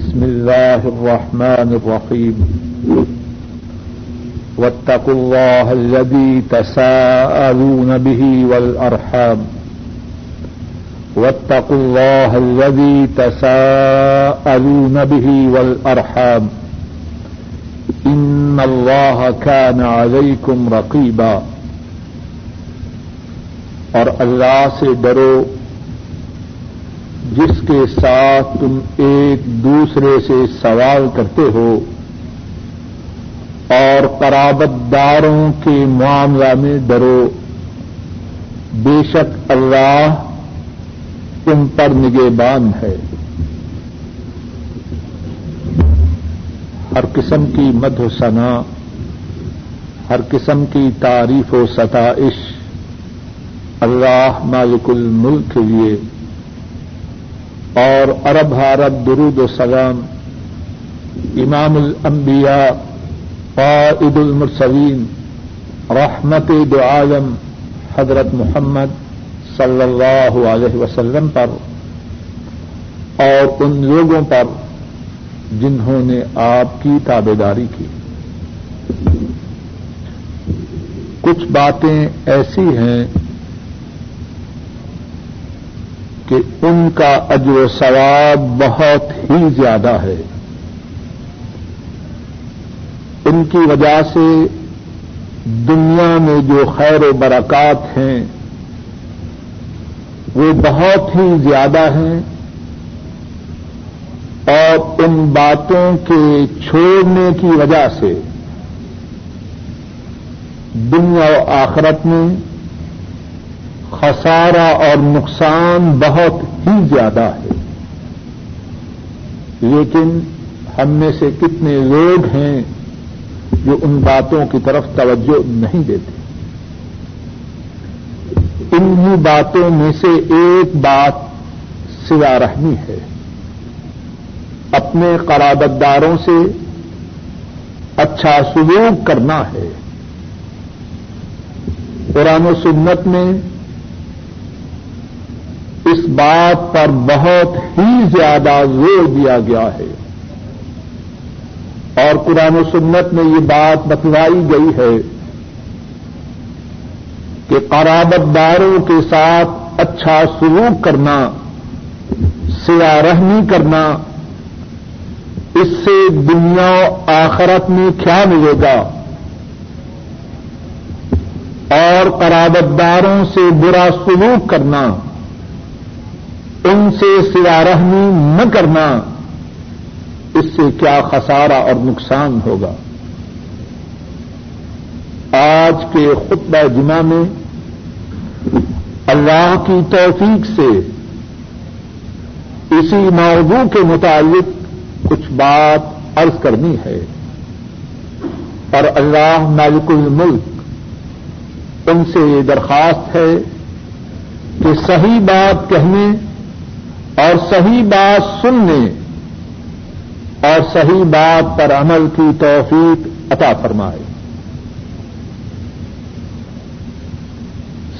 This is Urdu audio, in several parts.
بسم الله الرحمن الرحيم. واتقوا الله الذي تساءلون به والأرحام. واتقوا الله الذي تساءلون به والأرحام. إن الله كان عليكم رقيبا. اور اللہ سے ڈرو جس کے ساتھ تم ایک دوسرے سے سوال کرتے ہو اور قرابت داروں کے معاملہ میں ڈرو، بے شک اللہ تم پر نگہبان ہے۔ ہر قسم کی مدھ و ثنا، ہر قسم کی تعریف و ستائش اللہ مالک الملک کے لیے اور عرب حرب درود و سلام، امام الانبیاء، قائد المرسلین، رحمت دو عالم، حضرت محمد صلی اللہ علیہ وسلم پر، اور ان لوگوں پر جنہوں نے آپ کی تابے داری کی۔ کچھ باتیں ایسی ہیں کہ ان کا اجر و ثواب بہت ہی زیادہ ہے۔ ان کی وجہ سے دنیا میں جو خیر و برکات ہیں، وہ بہت ہی زیادہ ہیں۔ اور ان باتوں کے چھوڑنے کی وجہ سے دنیا و آخرت میں خسارہ اور نقصان بہت ہی زیادہ ہے۔ لیکن ہم میں سے کتنے لوگ ہیں جو ان باتوں کی طرف توجہ نہیں دیتے۔ انہی باتوں میں سے ایک بات سوا رحمی ہے۔ اپنے قرابت داروں سے اچھا سلوک کرنا ہے۔ قرآن و سنت میں اس بات پر بہت ہی زیادہ زور دیا گیا ہے۔ اور قرآن و سنت میں یہ بات بتلائی گئی ہے کہ قرابت داروں کے ساتھ اچھا سلوک کرنا سیا رحمی کرنا، اس سے دنیا آخرت میں کیا ملے گا؟ اور قرابت داروں سے برا سلوک کرنا۔ ان سے سوا رحمی نہ کرنا، اس سے کیا خسارہ اور نقصان ہوگا؟ آج کے خطبہ جمعہ میں اللہ کی توفیق سے اسی موضوع کے متعلق کچھ بات عرض کرنی ہے۔ اور اللہ مالک الملک ان سے یہ درخواست ہے کہ صحیح بات کہنے اور صحیح بات سننے اور صحیح بات پر عمل کی توفیق عطا فرمائے۔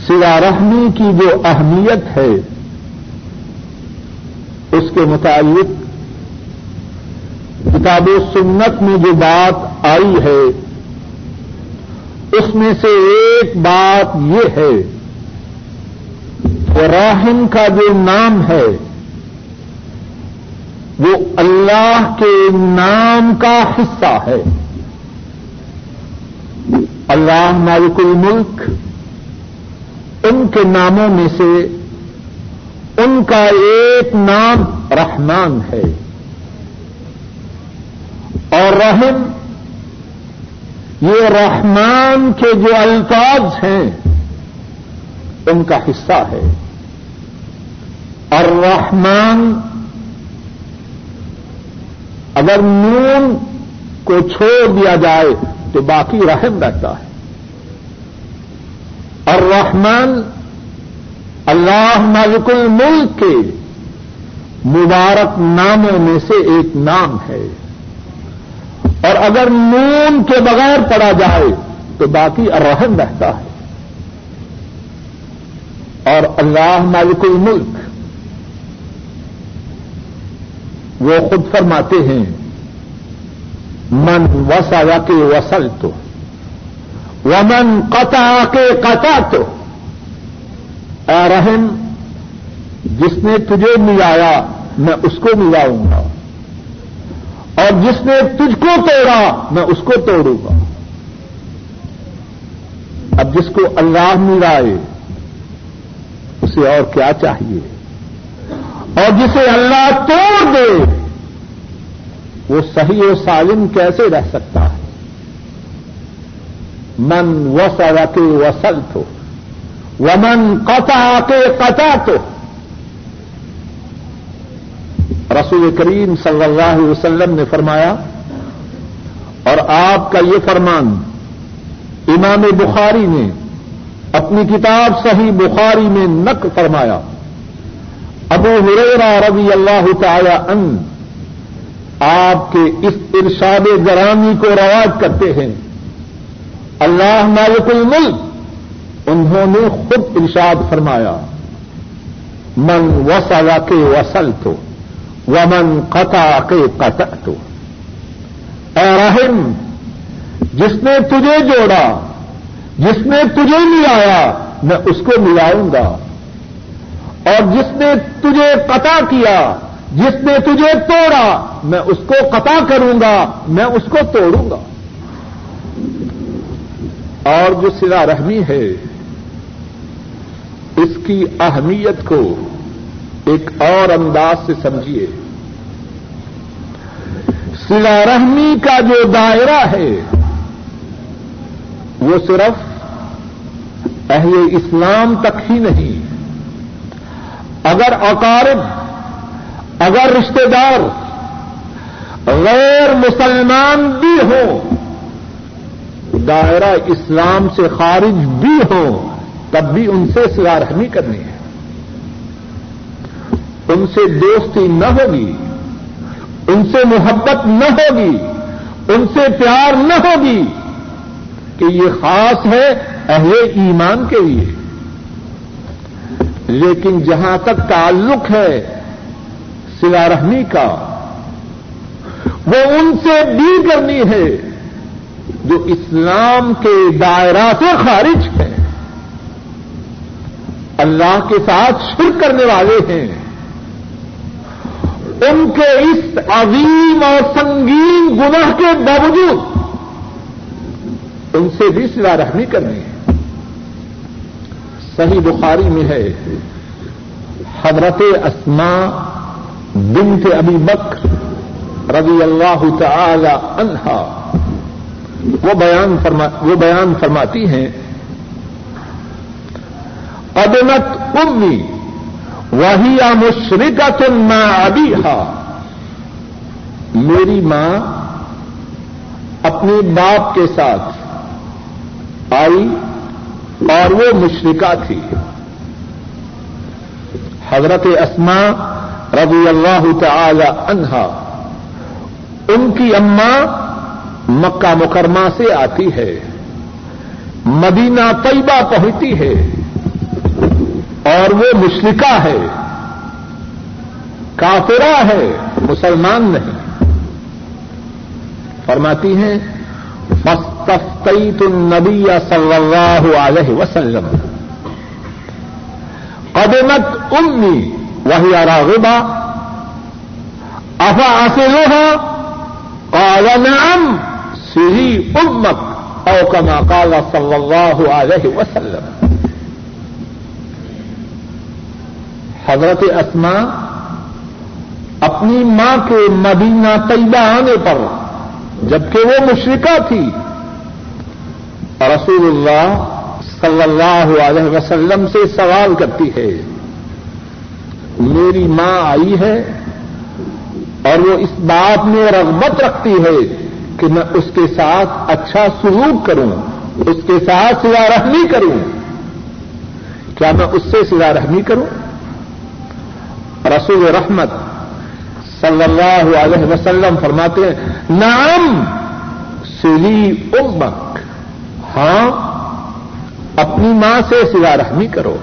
سوا رحمی کی جو اہمیت ہے، اس کے متعلق کتاب و سنت میں جو بات آئی ہے، اس میں سے ایک بات یہ ہے کہ راہم کا جو نام ہے وہ اللہ کے نام کا حصہ ہے۔ اللہ مالک الملک، ان کے ناموں میں سے ان کا ایک نام رحمان ہے۔ اور رحم، یہ رحمان کے جو الفاظ ہیں، ان کا حصہ ہے۔ اور رحمان اگر نون کو چھوڑ دیا جائے تو باقی رحم رہتا ہے۔ اور رحمان اللہ مالک الملک کے مبارک ناموں میں سے ایک نام ہے۔ اور اگر نون کے بغیر پڑا جائے تو باقی ارحم رہتا ہے۔ اور اللہ مالک الملک وہ خود فرماتے ہیں، من وسا کے وسل تو ومن قطع کے قطع تو اے رحم، جس نے تجھے ملایا، میں اس کو ملاؤں گا، اور جس نے تجھ کو توڑا، میں اس کو توڑوں گا۔ اب جس کو اللہ ملائے، اسے اور کیا چاہیے؟ اور جسے اللہ توڑ دے، وہ صحیح و سالم کیسے رہ سکتا ہے؟ من وسل کے وسل تو ومن قطع کے قطع تو رسول کریم صلی اللہ علیہ وسلم نے فرمایا، اور آپ کا یہ فرمان امام بخاری نے اپنی کتاب صحیح بخاری میں نق فرمایا۔ ابو ہریرا رضی اللہ تعالی ان آپ کے اس ارشاد گرامی کو رواج کرتے ہیں۔ اللہ مالک الملک، انہوں نے خود ارشاد فرمایا، من وسلا کے وسل تو ومن قطع کے قطع تو اے رحم، جس نے تجھے جوڑا، جس نے تجھے ملایا، میں اس کو ملاؤں گا۔ اور جس نے تجھے قطع کیا، جس نے تجھے توڑا، میں اس کو قطع کروں گا، میں اس کو توڑوں گا۔ اور جو سلا رحمی ہے، اس کی اہمیت کو ایک اور انداز سے سمجھیے۔ سلا رحمی کا جو دائرہ ہے، وہ صرف اہل اسلام تک ہی نہیں اگر اقارب، اگر رشتے دار غیر مسلمان بھی ہوں، دائرہ اسلام سے خارج بھی ہوں، تب بھی ان سے سلا رحمی کرنی ہے۔ ان سے دوستی نہ ہوگی، ان سے محبت نہ ہوگی، ان سے پیار نہ ہوگی کہ یہ خاص ہے اہل ایمان کے لیے۔ لیکن جہاں تک تعلق ہے سلا رحمی کا، وہ ان سے بھی کرنی ہے جو اسلام کے دائرہ سے خارج ہے اللہ کے ساتھ شرک کرنے والے ہیں۔ ان کے اس عظیم اور سنگین گناہ کے باوجود ان سے بھی سلا رحمی کرنی ہے۔ صحیح بخاری میں ہے۔ حضرت اسما بنت ابی بکر رضی اللہ تعالی عنہا۔ وہ بیان فرما، وہ بیان فرماتی ہیں ادمت امی وہی مشرقت ماں ابھی میری ماں اپنے باپ کے ساتھ آئی اور وہ مشرقہ تھی۔ حضرت اسما رضی اللہ تعالی عنہا، ان کی اماں مکہ مکرمہ سے آتی ہے، مدینہ طیبہ پہنچتی ہے، اور وہ مشرقہ ہے۔ کافرہ ہے، مسلمان نہیں۔ فرماتی ہیں مستفقیت النبی صلی اللہ علیہ وسلم. قدمت امی وہی راغبہ افا اصلها قال نعم سری امک او کما قال صلی اللہ علیہ وسلم. حضرت اسما اپنی ماں کے مدینہ طیبہ آنے پر، جبکہ وہ مشرقہ تھی رسول اللہ صلی اللہ علیہ وسلم سے سوال کرتی ہے، میری ماں آئی ہے اور وہ اس بات میں رغبت رکھتی ہے کہ میں اس کے ساتھ اچھا سلوک کروں، اس کے ساتھ سلا رحمی کروں۔ کیا میں اس سے سلا رحمی کروں؟ رسول رحمت صلی اللہ علیہ وسلم فرماتے ہیں نام سلی امک ہاں اپنی ماں سے سلا رحمی کرو۔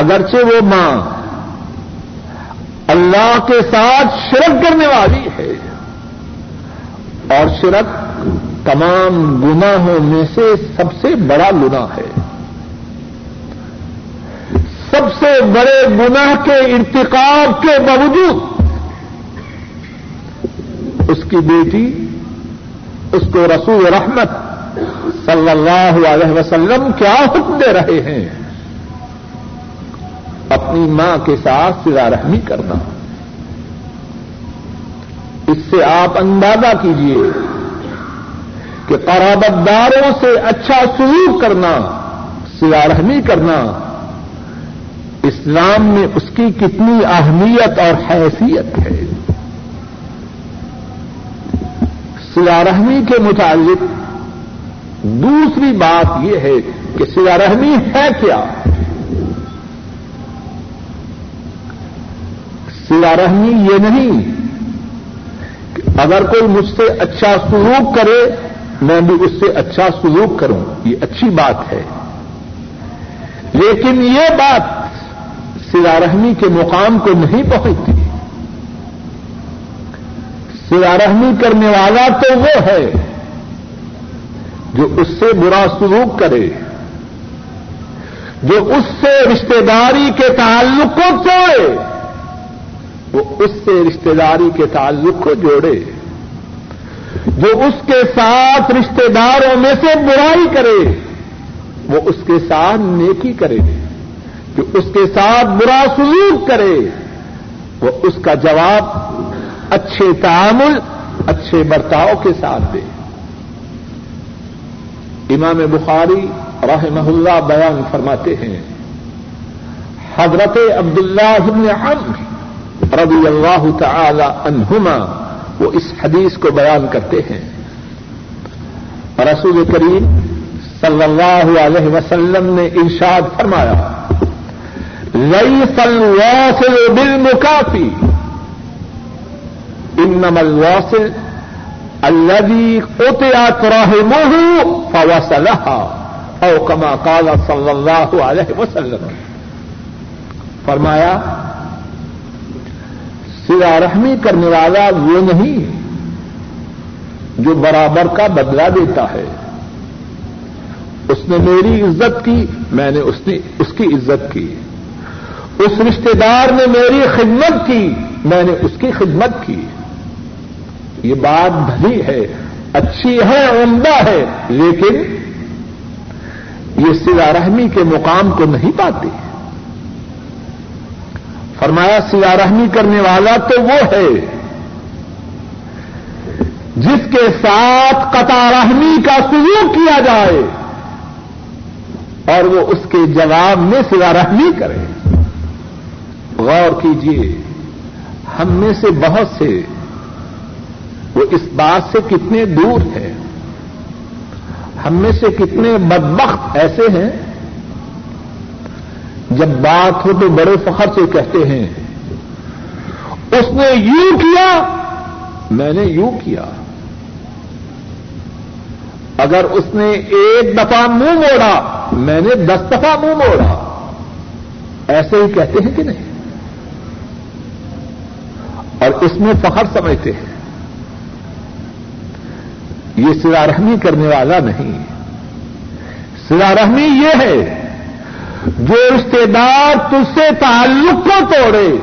اگرچہ وہ ماں اللہ کے ساتھ شرک کرنے والی ہے، اور شرک تمام گناہوں میں سے سب سے بڑا گنا ہے۔ سب سے بڑے گناہ کے ارتقاب کے باوجود اس کی بیٹی، اس کو رسول رحمت صلی اللہ علیہ وسلم کیا حکم دے رہے ہیں؟ اپنی ماں کے ساتھ سلا رحمی کرنا۔ اس سے آپ اندازہ کیجیے کہ قرابت داروں سے اچھا سلوک کرنا سلا رحمی کرنا، اسلام میں اس کی کتنی اہمیت اور حیثیت ہے۔ سلا رحمی کے متعلق دوسری بات یہ ہے کہ سلا رحمی ہے کیا؟ سلا رحمی یہ نہیں کہ اگر کوئی مجھ سے اچھا سلوک کرے، میں بھی اس سے اچھا سلوک کروں، یہ اچھی بات ہے۔ لیکن یہ بات سلا رحمی کے مقام کو نہیں پہنچتی۔ سلا رحمی کرنے والا تو وہ ہے۔ جو اس سے برا سلوک کرے، جو اس سے رشتے داری کے تعلق کو توڑے، وہ اس سے رشتے داری کے تعلق کو جوڑے، جو اس کے ساتھ رشتے داروں میں سے برائی کرے، وہ اس کے ساتھ نیکی کرے، جو اس کے ساتھ برا سلوک کرے، وہ اس کا جواب اچھے تعامل، اچھے برتاؤ کے ساتھ دے۔ امام بخاری رحمہ اللہ بیان فرماتے ہیں۔ حضرت عبداللہ بن عمر رضی اللہ تعالی عنہما وہ اس حدیث کو بیان کرتے ہیں۔ رسول کریم صلی اللہ علیہ وسلم نے ارشاد فرمایا لئی الواصل بالمکافی، انما الواصل الذي قطعت رحمه فوصلها او كما قال صلی اللہ علیہ وسلم. فرمایا سلا رحمی کرنے والا وہ نہیں جو برابر کا بدلہ دیتا ہے۔ اس نے میری عزت کی، میں نے اس نے، اس کی عزت کی۔ اس رشتے دار نے میری خدمت کی، میں نے اس کی خدمت کی۔ یہ بات بھلی ہے، اچھی ہے، عمدہ ہے، لیکن یہ سلا رحمی کے مقام کو نہیں پاتی فرمایا سلا رحمی کرنے والا تو وہ ہے جس کے ساتھ قطع رحمی کا سلوک کیا جائے اور وہ اس کے جواب میں سلا رحمی کرے۔ غور کیجیے ہم میں سے بہت سے وہ اس بات سے کتنے دور ہیں؟ ہم میں سے کتنے بدبخت ایسے ہیں؟ جب بات ہو تو بڑے فخر سے کہتے ہیں، اس نے یوں کیا؟ میں نے یوں کیا۔ اگر اس نے ایک دفعہ منہ موڑا، میں نے دس دفعہ منہ موڑا۔ ایسے ہی کہتے ہیں کہ نہیں؟ اور اس میں فخر سمجھتے ہیں۔ یہ سلا رحمی کرنے والا نہیں۔ سلا رحمی یہ ہے، جو رشتے دار تج سے تعلق کو توڑے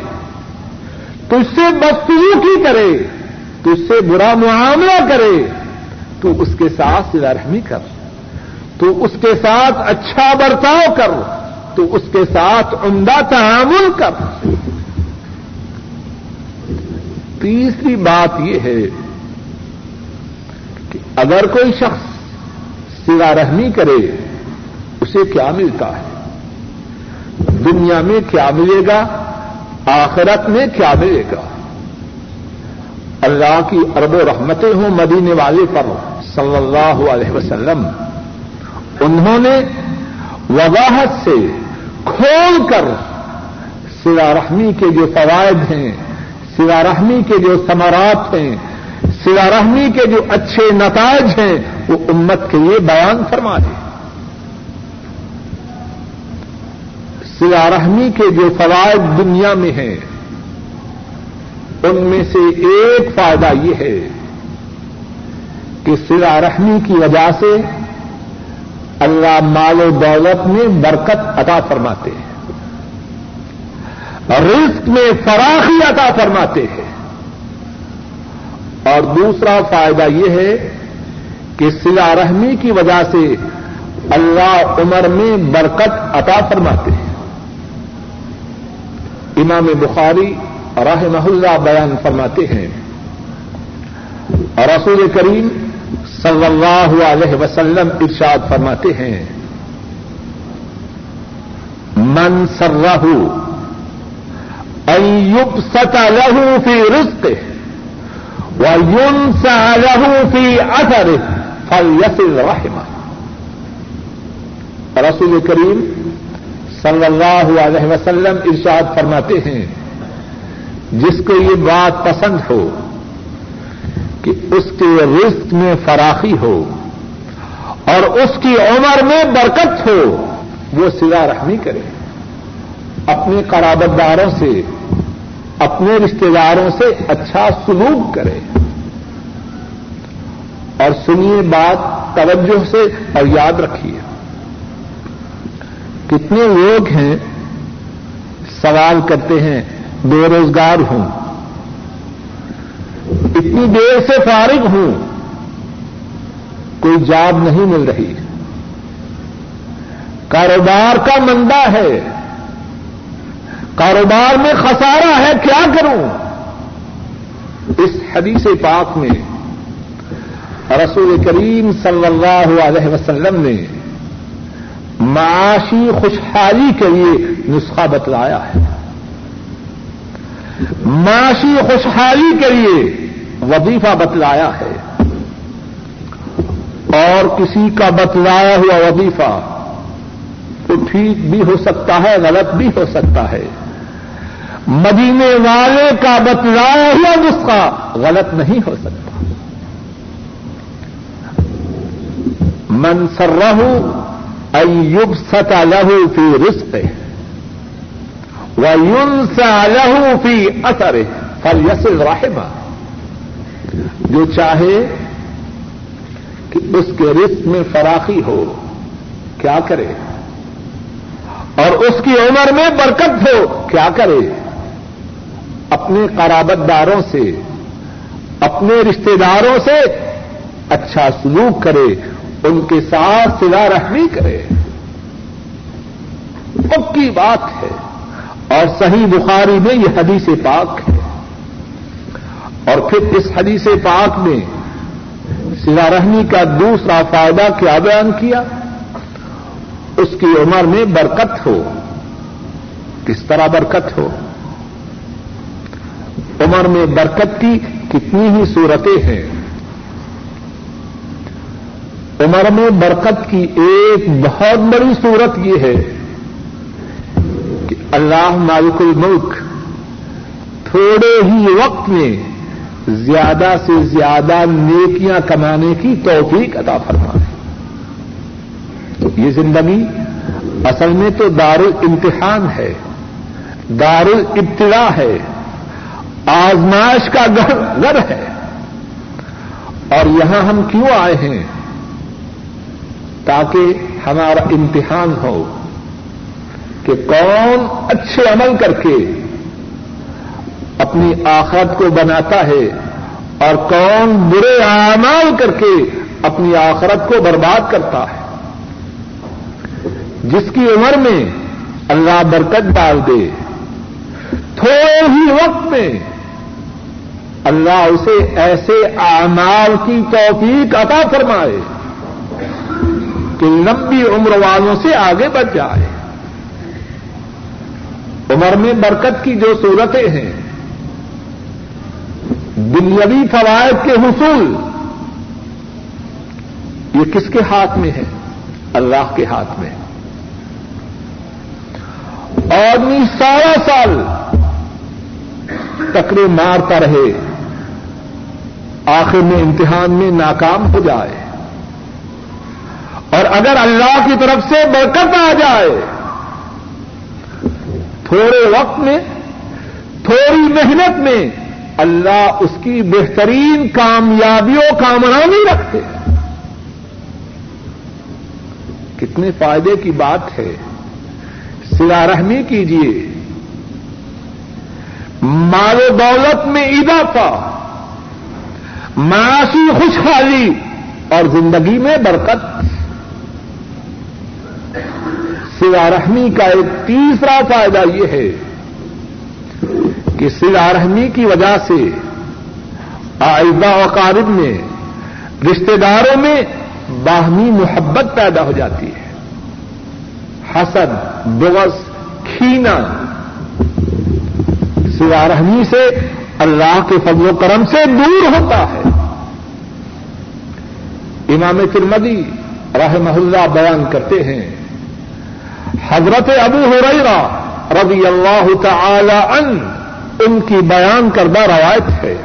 تج سے بدسلوکی کرے تج سے برا معاملہ کرے، تو اس کے ساتھ سلا رحمی کر۔ تو اس کے ساتھ اچھا برتاؤ کر۔ تو اس کے ساتھ عمدہ تعامل کر۔ تیسری بات یہ ہے اگر کوئی شخص سلا رحمی کرے، اسے کیا ملتا ہے؟ دنیا میں کیا ملے گا؟ آخرت میں کیا ملے گا؟ اللہ کی ارب و رحمتیں ہوں مدینے والے پر صلی اللہ علیہ وسلم۔ انہوں نے وضاحت سے کھول کر سلا رحمی کے جو فوائد ہیں سلا رحمی کے جو ثمرات ہیں سلا رحمی کے جو اچھے نتائج ہیں، وہ امت کے لیے بیان فرما دیں سلا رحمی کے جو فوائد دنیا میں ہیں، ان میں سے ایک فائدہ یہ ہے کہ سلا رحمی کی وجہ سے اللہ مال و دولت میں برکت عطا فرماتے ہیں۔ رزق میں فراخی عطا فرماتے ہیں۔ اور دوسرا فائدہ یہ ہے کہ سلا رحمی کی وجہ سے اللہ عمر میں برکت عطا فرماتے ہیں۔ امام بخاری راہ اللہ بیان فرماتے ہیں۔ اور رسول کریم صلی اللہ علیہ وسلم ارشاد فرماتے ہیں۔ من سرہ ایوب ستا لہو فی رزق و یون سا لہو فی رسول کریم صلی اللہ علیہ وسلم ارشاد فرماتے ہیں، جس کو یہ بات پسند ہو، کہ اس کے رزق میں فراخی ہو اور اس کی عمر میں برکت ہو، وہ سلا رحمی کرے، اپنے قرابت داروں سے اپنے رشتے داروں سے اچھا سلوک کرے اور سنیے بات توجہ سے اور یاد رکھیے۔ کتنے لوگ ہیں سوال کرتے ہیں، بے روزگار ہوں۔ اتنی دیر سے فارغ ہوں، کوئی جاب نہیں مل رہی۔ کاروبار کا مندہ ہے۔ کاروبار میں خسارا ہے، کیا کروں؟ اس حدیث پاک میں رسول کریم صلی اللہ علیہ وسلم نے معاشی خوشحالی کے لیے نسخہ بتلایا ہے۔ معاشی خوشحالی کے لیے وظیفہ بتلایا ہے۔ اور کسی کا بتلایا ہوا وظیفہ تو ٹھیک بھی ہو سکتا ہے، غلط بھی ہو سکتا ہے۔ مدینے والے کا بتلایا ہوا نسخہ غلط نہیں ہو سکتا۔ من سرہ ایب ستا لہو فی رسق و یون سا لہو فی اثر فل یسل رحمہ۔ جو چاہے کہ اس کے رسک میں فراخی ہو، کیا کرے؟ اور اس کی عمر میں برکت ہو، کیا کرے؟ اپنے قرابت داروں سے، اپنے رشتے داروں سے اچھا سلوک کرے، ان کے ساتھ سلا رحمی کرے۔ پکی بات ہے۔ اور صحیح بخاری میں یہ حدیث پاک ہے۔ اور پھر اس حدیث پاک میں سلا رحمی کا دوسرا فائدہ کیا بیان کیا؟ اس کی عمر میں برکت ہو۔ کس طرح برکت ہو؟ عمر میں برکت کی کتنی ہی صورتیں ہیں۔ عمر میں برکت کی ایک بہت بڑی صورت یہ ہے کہ اللہ مالک الملک تھوڑے ہی وقت میں زیادہ سے زیادہ نیکیاں کمانے کی توفیق عطا فرمائے۔ یہ زندگی اصل میں تو دار الامتحان ہے دار الابتلا ہے۔ آزمائش کا گھر ہے۔ اور یہاں ہم کیوں آئے ہیں؟ تاکہ ہمارا امتحان ہو کہ کون اچھے عمل کر کے اپنی آخرت کو بناتا ہے اور کون برے اعمال کر کے اپنی آخرت کو برباد کرتا ہے۔ جس کی عمر میں اللہ برکت ڈال دے، تھوڑے ہی وقت میں اللہ اسے ایسے اعمال کی توفیق عطا فرمائے کہ لمبی عمر والوں سے آگے بڑھ جائے۔ عمر میں برکت کی جو صورتیں ہیں، دنیاوی فوائد کے حصول، یہ کس کے ہاتھ میں ہے اللہ کے ہاتھ میں۔ آدمی سارا سال ٹکرے مارتا رہے۔ آخر میں امتحان میں ناکام ہو جائے۔ اور اگر اللہ کی طرف سے برکت آ جائے، تھوڑے وقت میں، تھوڑی محنت میں اللہ اس کی بہترین کامیابیوں کامرانی رکھتے۔ کتنے فائدے کی بات ہے۔ سلا رحمی کیجیے مال و دولت میں اضافہ۔ معاشی خوشحالی اور زندگی میں برکت سلا رحمی کا ایک تیسرا فائدہ یہ ہے کہ سلا رحمی کی وجہ سے آئندہ وقارب میں رشتے داروں میں باہمی محبت پیدا ہو جاتی ہے۔ حسد، بغض، کھینا سلا رحمی سے اللہ کے فضل و کرم سے دور ہوتا ہے۔ امام ترمدی رحمہ اللہ بیان کرتے ہیں، حضرت ابو ہریرا رضی اللہ تعالی ان ان کی بیان کردہ روایت ہے۔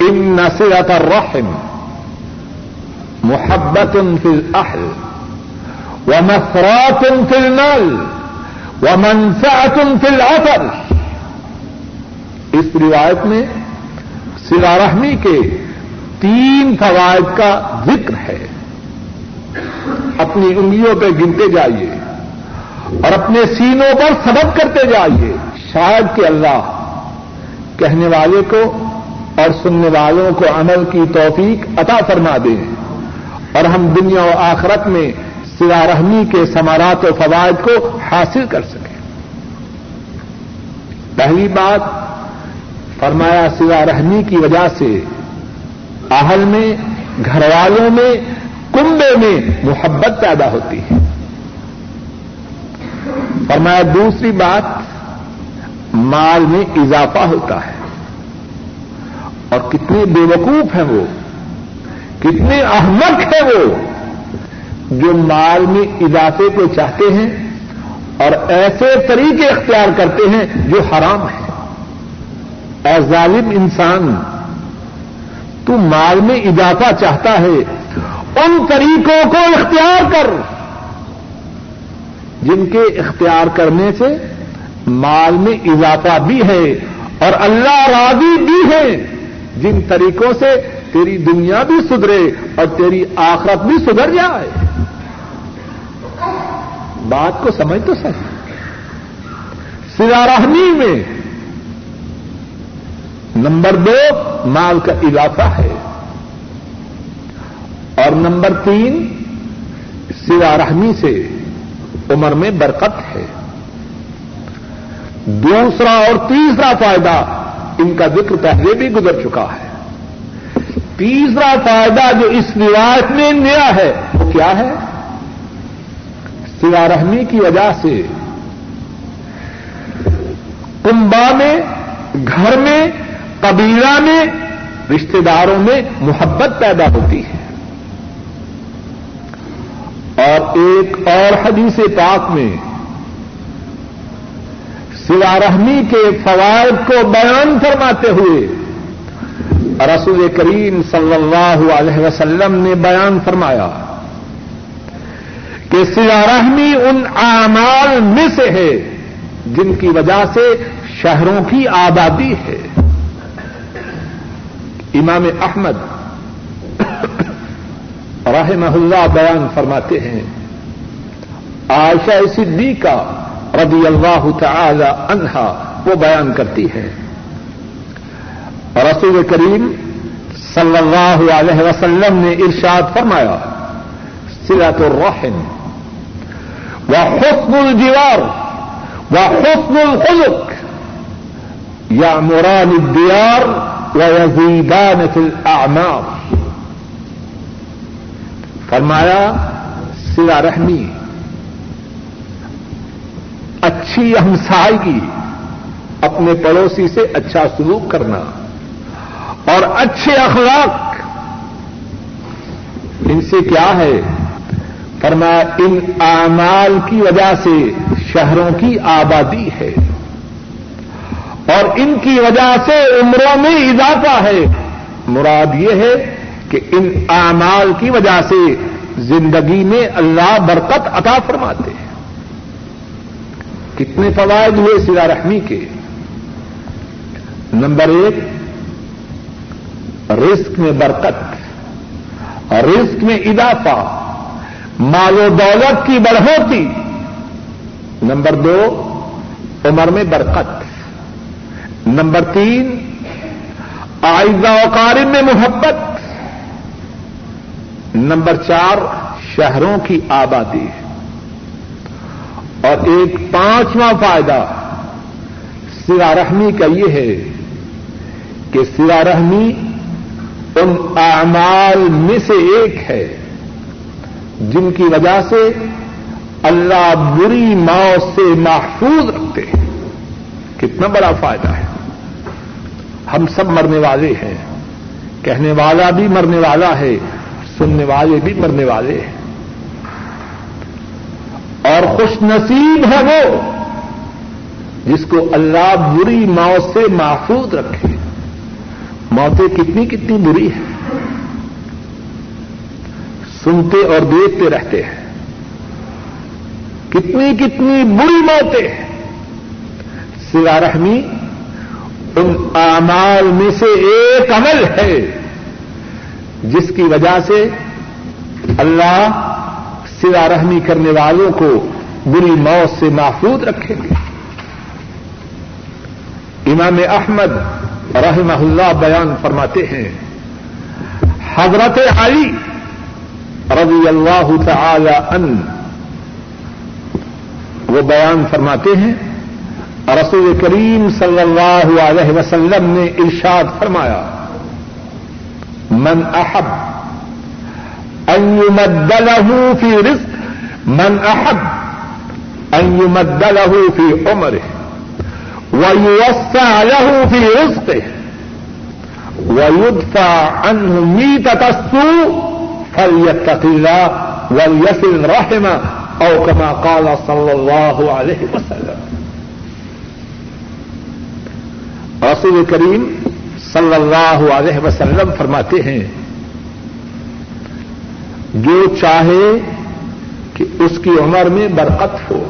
ان نصیرت الرحم محبت فی الاہل ومثرات فی المال۔ ومنفعت فی الاثر اس روایت میں سلا رحمی کے تین فوائد کا ذکر ہے۔ اپنی انگلیوں پہ گنتے جائیے اور اپنے سینوں پر سبق کرتے جائیے۔ شاید کہ اللہ کہنے والے کو اور سننے والوں کو عمل کی توفیق عطا فرما دیں اور ہم دنیا و آخرت میں سلا رحمی کے سمارات و فوائد کو حاصل کر سکیں پہلی بات، فرمایا سلا رحمی کی وجہ سے اہل میں گھر والوں میں، کنبے میں محبت پیدا ہوتی ہے۔ فرمایا دوسری بات، مال میں اضافہ ہوتا ہے۔ اور کتنے بے وقوف ہیں وہ، کتنے احمد ہیں وہ۔ جو مال میں اضافے کو چاہتے ہیں اور ایسے طریقے اختیار کرتے ہیں جو حرام ہے اے ظالم انسان، تو مال میں اضافہ چاہتا ہے، ان طریقوں کو اختیار کر۔ جن کے اختیار کرنے سے مال میں اضافہ بھی ہے اور اللہ راضی بھی ہے۔ جن طریقوں سے تیری دنیا بھی سدھرے اور تیری آخرت بھی سدھر جائے۔ بات کو سمجھ تو سر رحمی میں۔ نمبر دو، مال کا اضافہ ہے۔ اور نمبر تین سوا سے عمر میں برکت ہے۔ دوسرا اور تیسرا فائدہ، ان کا ذکر پہلے بھی گزر چکا ہے۔ تیسرا فائدہ جو اس روایت میں نیا ہے وہ کیا ہے؟ سوا رحمی کی وجہ سے۔ کنبا میں، گھر میں، قبیلہ میں رشتے داروں میں محبت پیدا ہوتی ہے۔ اور ایک اور حدیث پاک میں سلا رحمی کے فوائد کو بیان فرماتے ہوئے رسول کریم صلی اللہ علیہ وسلم نے بیان فرمایا کہ سلا رحمی ان اعمال میں سے ہے جن کی وجہ سے شہروں کی آبادی ہے۔ امام احمد رحمہ اللہ بیان فرماتے ہیں، عائشہ صدیقہ رضی اللہ تعالی عنہا وہ بیان کرتی ہے رسول کریم صلی اللہ علیہ وسلم نے ارشاد فرمایا سلت الرحم و حسن الجوار و حسن الخلق یا مران الدیار و یزیدان فی الاعمار۔ فرمایا سلا رحمی، اچھی ہمسائیگی، اپنے پڑوسی سے اچھا سلوک کرنا۔ اور اچھے اخلاق۔ ان سے کیا ہے؟ فرمایا ان اعمال کی وجہ سے شہروں کی آبادی ہے۔ اور ان کی وجہ سے عمروں میں اضافہ ہے۔ مراد یہ ہے کہ ان اعمال کی وجہ سے زندگی میں اللہ برکت عطا فرماتے ہیں۔ کتنے فوائد ہوئے سلا رحمی کے۔ نمبر ایک رزق میں برکت رزق میں اضافہ، مال و دولت کی بڑھوتی۔ نمبر دو، عمر میں برکت۔ نمبر تین آئزہ وقارب میں محبت۔ نمبر چار، شہروں کی آبادی۔ اور ایک پانچواں فائدہ سرا رحمی کا یہ ہے کہ سرا رحمی ان اعمال میں سے ایک ہے، جن کی وجہ سے اللہ بری موت سے محفوظ رکھتے ہیں۔ کتنا بڑا فائدہ ہے۔ ہم سب مرنے والے ہیں۔ کہنے والا بھی مرنے والا ہے، سننے والے بھی مرنے والے ہیں۔ اور خوش نصیب ہے وہ، جس کو اللہ بری موت سے محفوظ رکھے۔ موتیں کتنی کتنی بری ہیں سنتے اور دیکھتے رہتے ہیں۔ کتنی کتنی بری موتیں سلا رحمی، ان اعمال میں سے ایک عمل ہے، جس کی وجہ سے اللہ سلا رحمی کرنے والوں کو بری موت سے محفوظ رکھیں گے امام احمد رحمہ اللہ بیان فرماتے ہیں۔ حضرت علی رضی اللہ تعالی ان وہ بیان فرماتے ہیں۔ رسول کریم صلی اللہ علیہ وسلم نے ارشاد فرمایا، من احب ان يمد له في رزق، من احب ان يمد له في عمره ويوسع له في رزقه ويدفع عنه ميتة السوء فليتق الله وليصل رحمه او كما قال صلى الله عليه وسلم رسول کریم صلی اللہ علیہ وسلم فرماتے ہیں، جو چاہے کہ اس کی عمر میں برکت ہو۔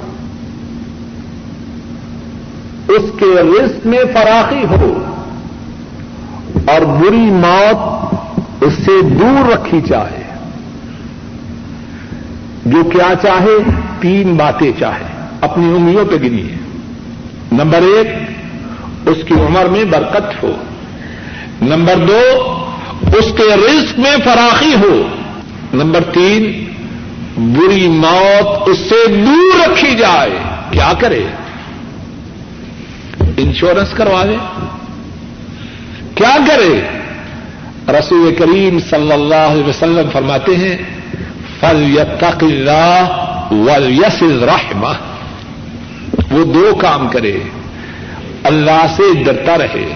اس کے رزق میں فراخی ہو اور بری موت اس سے دور رکھی چاہے جو کیا چاہے، تین باتیں چاہے، اپنی انگلیوں پہ گنی ہے نمبر ایک، اس کی عمر میں برکت ہو۔ نمبر دو، اس کے رزق میں فراخی ہو۔ نمبر تین، بری موت اس سے دور رکھی جائے۔ کیا کرے؟ انشورنس کروا لے کیا کرے؟ رسول کریم صلی اللہ علیہ وسلم فرماتے ہیں فل اللہ ول یس رحمہ وہ دو کام کرے، اللہ سے ڈرتا رہے،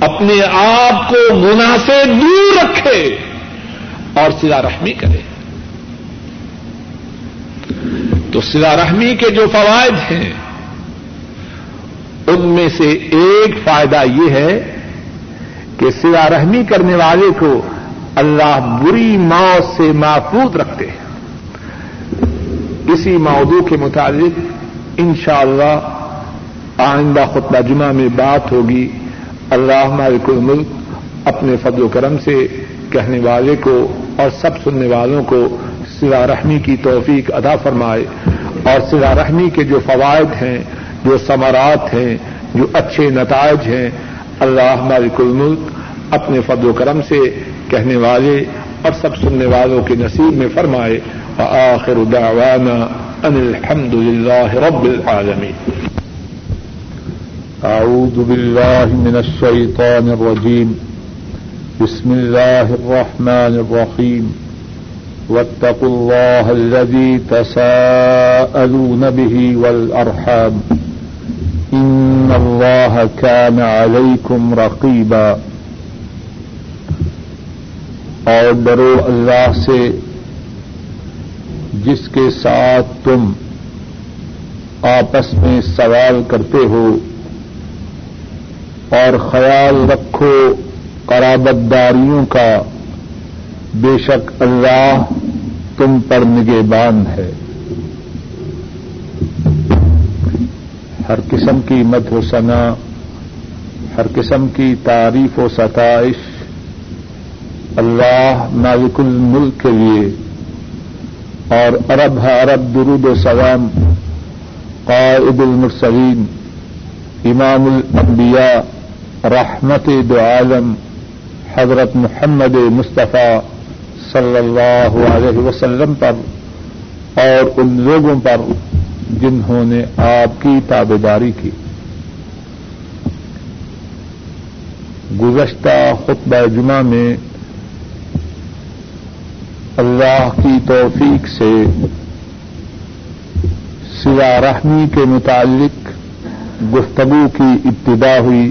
اپنے آپ کو گنا سے دور رکھے اور سلا رحمی کرے۔ تو سلا رحمی کے جو فوائد ہیں ان میں سے ایک فائدہ یہ ہے کہ سلا رحمی کرنے والے کو اللہ بری موت سے محفوظ رکھتے ہیں۔ اسی موضوع کے مطابق انشاءاللہ اللہ آئندہ خطبہ جمعہ میں بات ہوگی۔ اللہ ہمارے کل ملک اپنے فضل و کرم سے کہنے والے کو اور سب سننے والوں کو سلا رحمی کی توفیق ادا فرمائے اور سلا رحمی کے جو فوائد ہیں جو ثمرات ہیں، جو اچھے نتائج ہیں، اللہ ہمارے کل ملک اپنے فضل و کرم سے کہنے والے اور سب سننے والوں کے نصیب میں فرمائے آخر دعوانا ان الحمد للہ رب العالمین۔ أعوذ بالله من الشيطان الرجيم بسم الله الرحمن الرحيم واتقوا الله الذي تساءلون به والأرحام إن الله كان عليكم رقيبا اور ڈرو اللہ سے جس کے ساتھ تم آپس میں سوال کرتے ہو اور خیال رکھو قرابت داریوں کا، بے شک اللہ تم پر نگے بان ہے۔ ہر قسم کی مد و ثنا، ہر قسم کی تعریف و ستائش۔ اللہ مالک الملک کے لیے۔ اور عرب ہے عرب، درود و سلام قائد المرسلین، امام الانبیاء، رحمت دو عالم۔ حضرت محمد مصطفیٰ صلی اللہ علیہ وسلم پر اور ان لوگوں پر۔ جنہوں نے آپ کی تابے داری کی۔ گزشتہ خطبہ جمعہ میں اللہ کی توفیق سے سیا رحمی کے متعلق گفتگو کی ابتدا ہوئی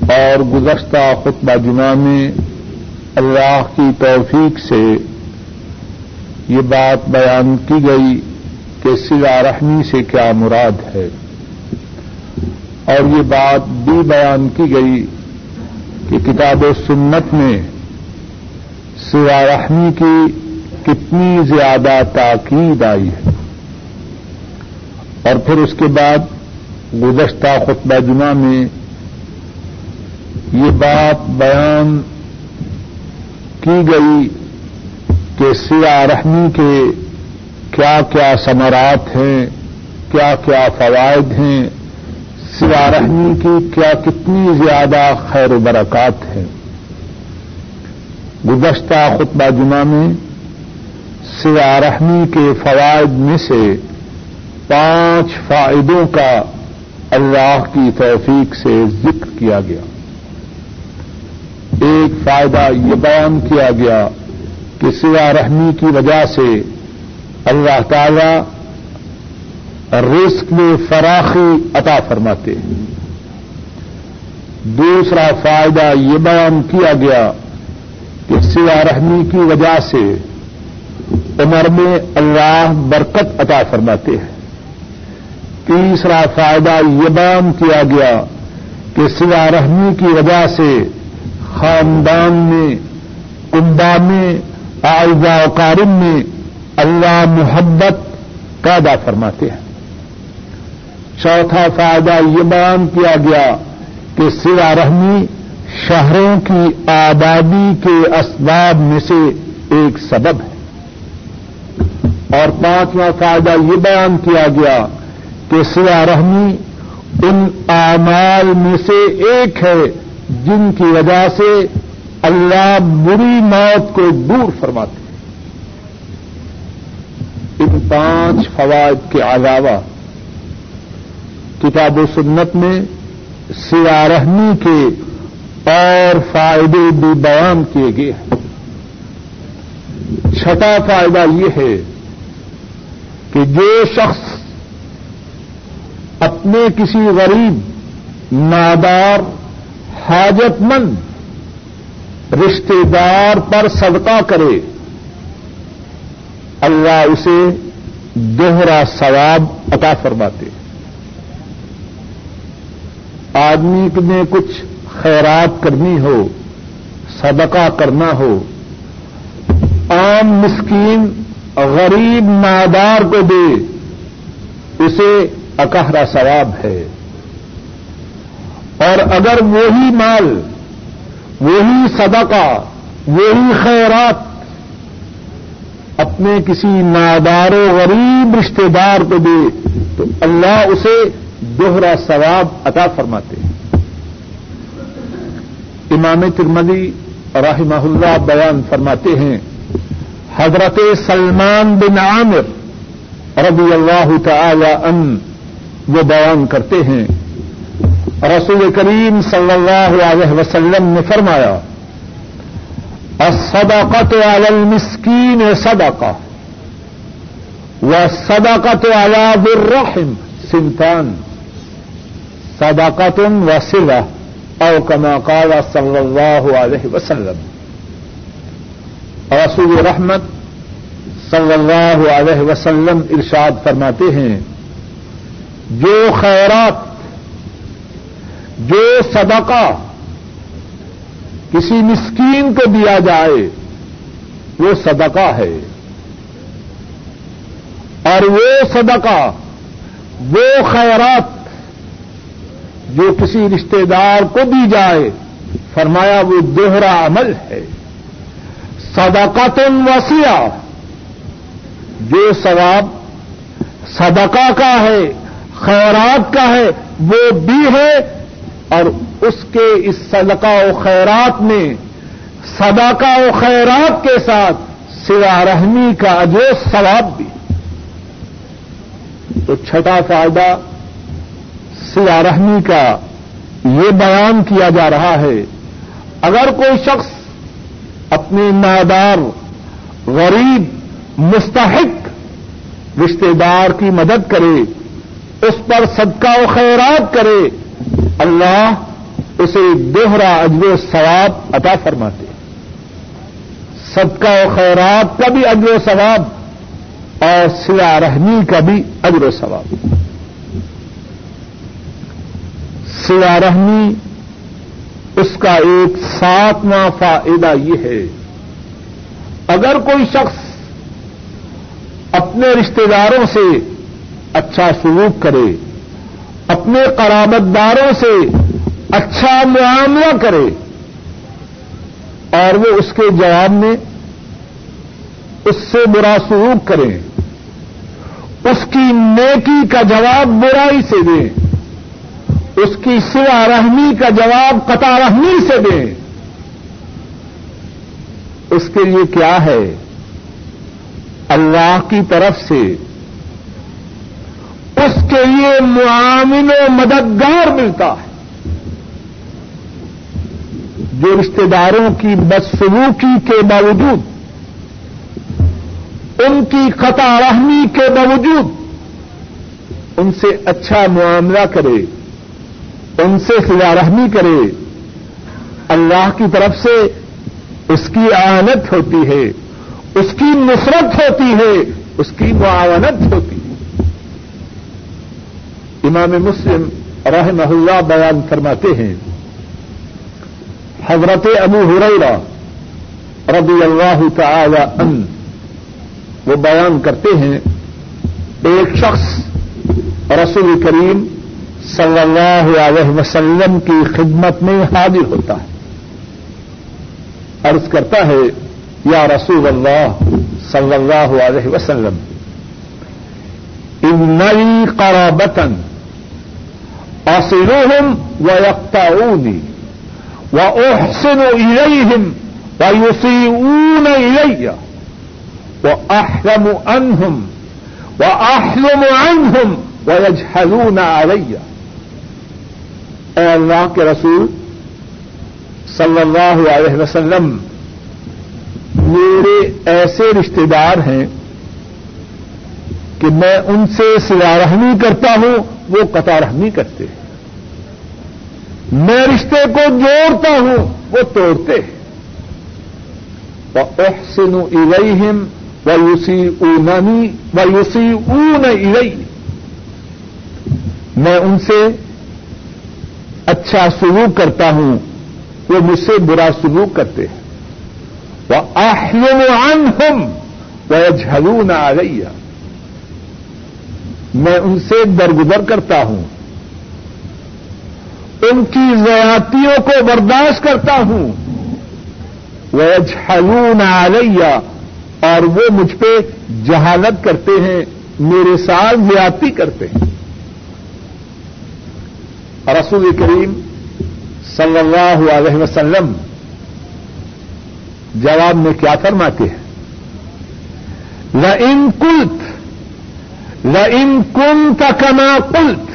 اور گزشتہ خطبہ جمعہ میں اللہ کی توفیق سے یہ بات بیان کی گئی۔ کہ سلا رحمی سے کیا مراد ہے؟ اور یہ بات بھی بیان کی گئی کہ کتاب و سنت میں سلا رحمی کی کتنی زیادہ تاکید آئی ہے۔ اور پھر اس کے بعد گزشتہ خطبہ جمعہ میں یہ بات بیان کی گئی کہ سیاہ رحمی کے کیا کیا ثمرات ہیں کیا کیا فوائد ہیں سیاہ رحمی کی کیا کتنی زیادہ خیر و برکات ہیں۔ گزشتہ خطبہ جمعہ میں سیاہ رحمی کے فوائد میں سے پانچ فائدوں کا اللہ کی توفیق سے ذکر کیا گیا۔ ایک فائدہ یہ بیان کیا گیا کہ سوا رحمی کی وجہ سے اللہ تعالی رزق میں فراخی عطا فرماتے ہیں۔ دوسرا فائدہ یہ بیان کیا گیا کہ سوا رحمی کی وجہ سے عمر میں اللہ برکت عطا فرماتے ہیں۔ تیسرا فائدہ یہ بیان کیا گیا کہ سوا رحمی کی وجہ سے خاندان میں کنبا میں آئزہ کارم میں اللہ محبت پیدا فرماتے ہیں۔ چوتھا فائدہ یہ بیان کیا گیا کہ سوا رحمی شہروں کی آبادی کے اسباب میں سے ایک سبب ہے۔ اور پانچواں فائدہ یہ بیان کیا گیا کہ سوا رحمی ان اعمال میں سے ایک ہے جن کی وجہ سے اللہ بری موت کو دور فرماتے ہیں۔ ان پانچ فوائد کے علاوہ کتاب و سنت میں سیارہنی کے اور فائدے بھی بیان کیے گئے ہیں۔ چھٹا فائدہ یہ ہے کہ جو شخص اپنے کسی غریب، نادار، حاجت مند رشتے دار پر صدقہ کرے اللہ اسے دوہرا ثواب عطا فرماتے آدمی نے کچھ خیرات کرنی ہو، صدقہ کرنا ہو، عام مسکین غریب نادار کو دے، اسے اکہرا ثواب ہے۔ اور اگر وہی مال، وہی صدقہ، وہی خیرات اپنے کسی نادار و غریب رشتے دار کو دے تو اللہ اسے دوہرا ثواب عطا فرماتے ہیں۔ امام ترمدی رحمہ اللہ بیان فرماتے ہیں، حضرت سلمان بن عامر رضی اللہ تعالی ان وہ بیان کرتے ہیں۔ رسول کریم صلی اللہ علیہ وسلم نے فرمایا الصدقت علی المسکین صدقہ و صدقت علی بالرحم سنتان. صدقت و سلہ او کما قال صلی اللہ علیہ وسلم. رسول رحمت صلی اللہ علیہ وسلم ارشاد فرماتے ہیں، جو خیرات، جو صدقہ کسی مسکین کو دیا جائے، وہ صدقہ ہے۔ اور وہ صدقہ، وہ خیرات جو کسی رشتے دار کو دی جائے، فرمایا وہ دوہرا عمل ہے۔ صدقات وسیع جو ثواب صدقہ کا ہے، خیرات کا ہے، وہ بھی ہے اور اس کے اس صدقہ و خیرات میں، صدقہ و خیرات کے ساتھ سوا رحمی کا اجو ثواب بھی۔ تو چھٹا فائدہ سوا رحمی کا یہ بیان کیا جا رہا ہے۔ اگر کوئی شخص اپنے نادار غریب، مستحق رشتے دار کی مدد کرے، اس پر صدقہ و خیرات کرے، اللہ اسے دوہرا اجر و ثواب عطا فرماتے صدقہ و خیرات کا بھی اجر و ثواب اور سلا رحمی کا بھی اجر و ثواب۔ سلا رحمی، اس کا ایک ساتواں فائدہ یہ ہے، اگر کوئی شخص اپنے رشتے داروں سے اچھا سلوک کرے، اپنے قرابت داروں سے اچھا معاملہ کرے اور وہ اس کے جواب میں اس سے برا سلوک کریں اس کی نیکی کا جواب برائی سے دیں اس کی سوا رحمی کا جواب قطع رحمی سے دیں اس کے لیے کیا ہے اللہ کی طرف سے اس کے لیے معامل و مددگار ملتا ہے جو رشتے داروں کی بدسلوکی کے باوجود، ان کی قطع رحمی کے باوجود ان سے اچھا معاملہ کرے، ان سے خلا رحمی کرے، اللہ کی طرف سے اس کی آنت ہوتی ہے، اس کی نصرت ہوتی ہے، اس کی معاونت ہوتی ہے۔ امام مسلم رحمہ اللہ بیان فرماتے ہیں حضرت ابو حریرہ رضی اللہ تعالی ان وہ بیان کرتے ہیں ایک شخص رسول کریم صلی اللہ علیہ وسلم کی خدمت میں حاضر ہوتا ہے۔ عرض کرتا ہے، یا رسول اللہ صلی اللہ علیہ وسلم ان نئی قرابتن اصلهم ويقطعوني واحسن اليهم ويسيئون الي واحلم عنهم واحلم عنهم ويجهلون علي. اے اللہ کے رسول صلی اللہ علیہ وسلم، میرے ایسے رشتے دار ہیں کہ میں ان سے سلا رحمی کرتا ہوں، وہ قطع رحمی کرتے ہیں۔ میں رشتے کو جوڑتا ہوں، وہ توڑتے ہیں۔ وہ احسن الہم و یوسی اونانی و یوسی اون میں ان سے اچھا سلوک کرتا ہوں، وہ مجھ سے برا سلوک کرتے ہیں۔ وہ آہلم عن ہم وہ جھلو نہ آ گئی میں ان سے درگزر کرتا ہوں ان کی زیاتیوں کو برداشت کرتا ہوں۔ وہ جھلو نہ آ اور وہ مجھ پہ جہالت کرتے ہیں، میرے ساتھ زیادتی کرتے ہیں۔ رسول کریم صلی اللہ علیہ وسلم جواب میں کیا فرماتے ہیں؟ ل ان کلت ل ان کن کما کلت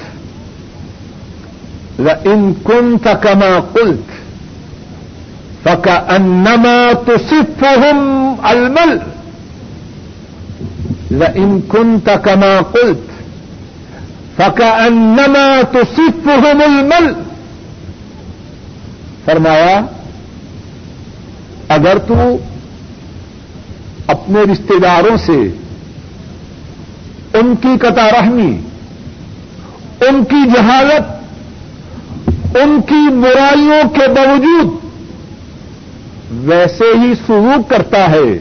ان کن کما کلت فکا انما تو صرف المل ان کن کما کلت فکا انما تو صرف المل فرمایا، اگر تو اپنے رشتے داروں سے ان کی قطع رحمی، ان کی جہالت ان کی برائیوں کے باوجود ویسے ہی سلوک کرتا ہے،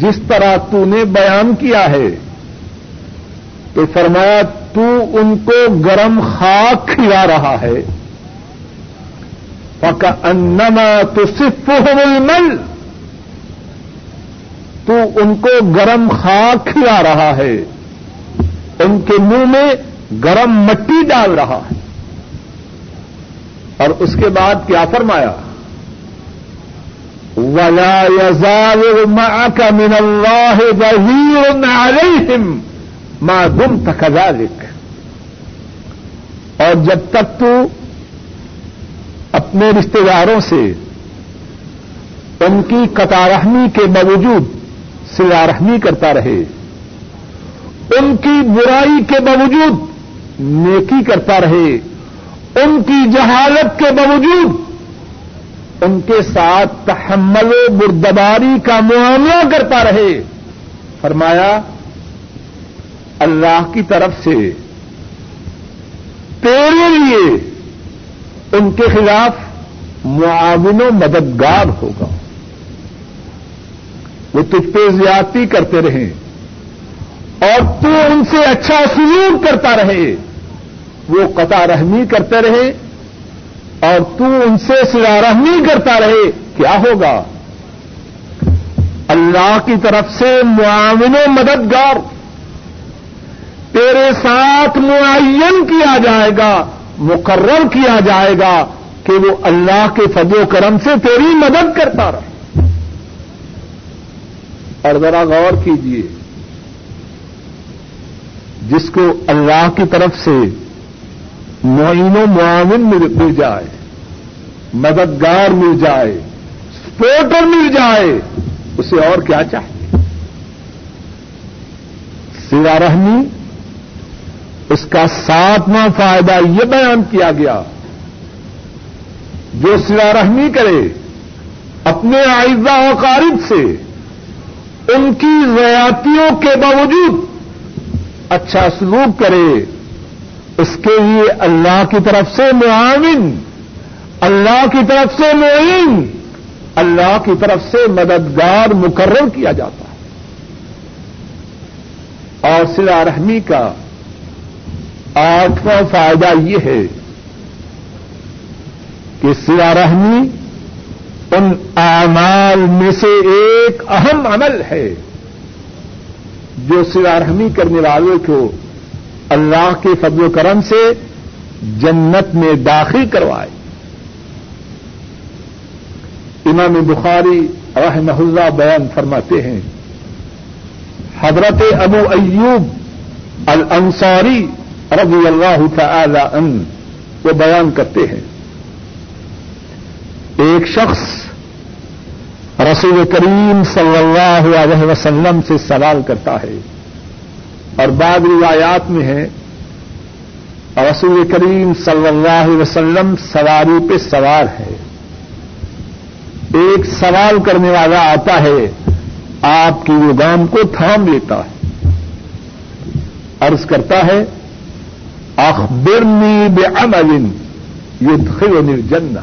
جس طرح تو نے بیان کیا ہے۔ تو فرمایا، تو ان کو گرم خاک کھلا رہا ہے۔ پکا انما تو صرف مل تو ان کو گرم خاک کھلا رہا ہے۔ ان کے منہ میں گرم مٹی ڈال رہا ہے۔ اور اس کے بعد کیا فرمایا؟ ولا يزال معك من الله ظهير عليهم ما دمت كذلك۔ اور جب تک تو اپنے رشتے داروں سے ان کی قطع رحمی کے باوجود سلا رحمی کرتا رہے، ان کی برائی کے باوجود نیکی کرتا رہے ان کی جہالت کے باوجود ان کے ساتھ تحمل و بردباری کا معاملہ کرتا رہے۔ فرمایا، اللہ کی طرف سے تیرے لیے ان کے خلاف معاون و مددگار ہوگا۔ وہ تجھ پہ زیادتی کرتے رہیں اور تو ان سے اچھا سلوک کرتا رہے۔ وہ قطع رحمی کرتے رہے اور تو ان سے سلا رحمی کرتا رہے، کیا ہوگا؟ اللہ کی طرف سے معاون و مددگار تیرے ساتھ معین کیا جائے گا، مقرر کیا جائے گا کہ وہ اللہ کے فضل و کرم سے تیری مدد کرتا رہے۔ اور ذرا غور کیجیے جس کو اللہ کی طرف سے معین و معاون مل جائے، مددگار مل جائے، سپورٹر مل جائے، اسے اور کیا چاہیے؟ سوا رحمی، اس کا ساتواں فائدہ یہ بیان کیا گیا، جو سوا رحمی کرے، اپنے آئزہ و سے، ان کی ریاتیوں کے باوجود اچھا سلوک کرے اس کے لیے اللہ کی طرف سے معاون، اللہ کی طرف سے معین، اللہ کی طرف سے مددگار، مقرر کیا جاتا ہے۔ اور سلا رحمی کا آٹھواں فائدہ یہ ہے کہ سلا رحمی ان اعمال میں سے ایک اہم عمل ہے جو سلا رحمی کرنے والوں کو اللہ کے فضل و کرم سے جنت میں داخل کروائے۔ امام بخاری رحمہ اللہ بیان فرماتے ہیں، حضرت ابو ایوب الانصاری رضی اللہ تعالی ان وہ بیان کرتے ہیں۔ ایک شخص رسول کریم صلی اللہ علیہ وسلم سے سوال کرتا ہے اور بعض روایات میں ہے رسول کریم صلی اللہ علیہ وسلم سواری پہ سوار ہے۔ ایک سوال کرنے والا آتا ہے، آپ کی وہ گام کو تھام لیتا ہے۔ عرض کرتا ہے، اخبرنی بے امن یدخلنی الجنہ۔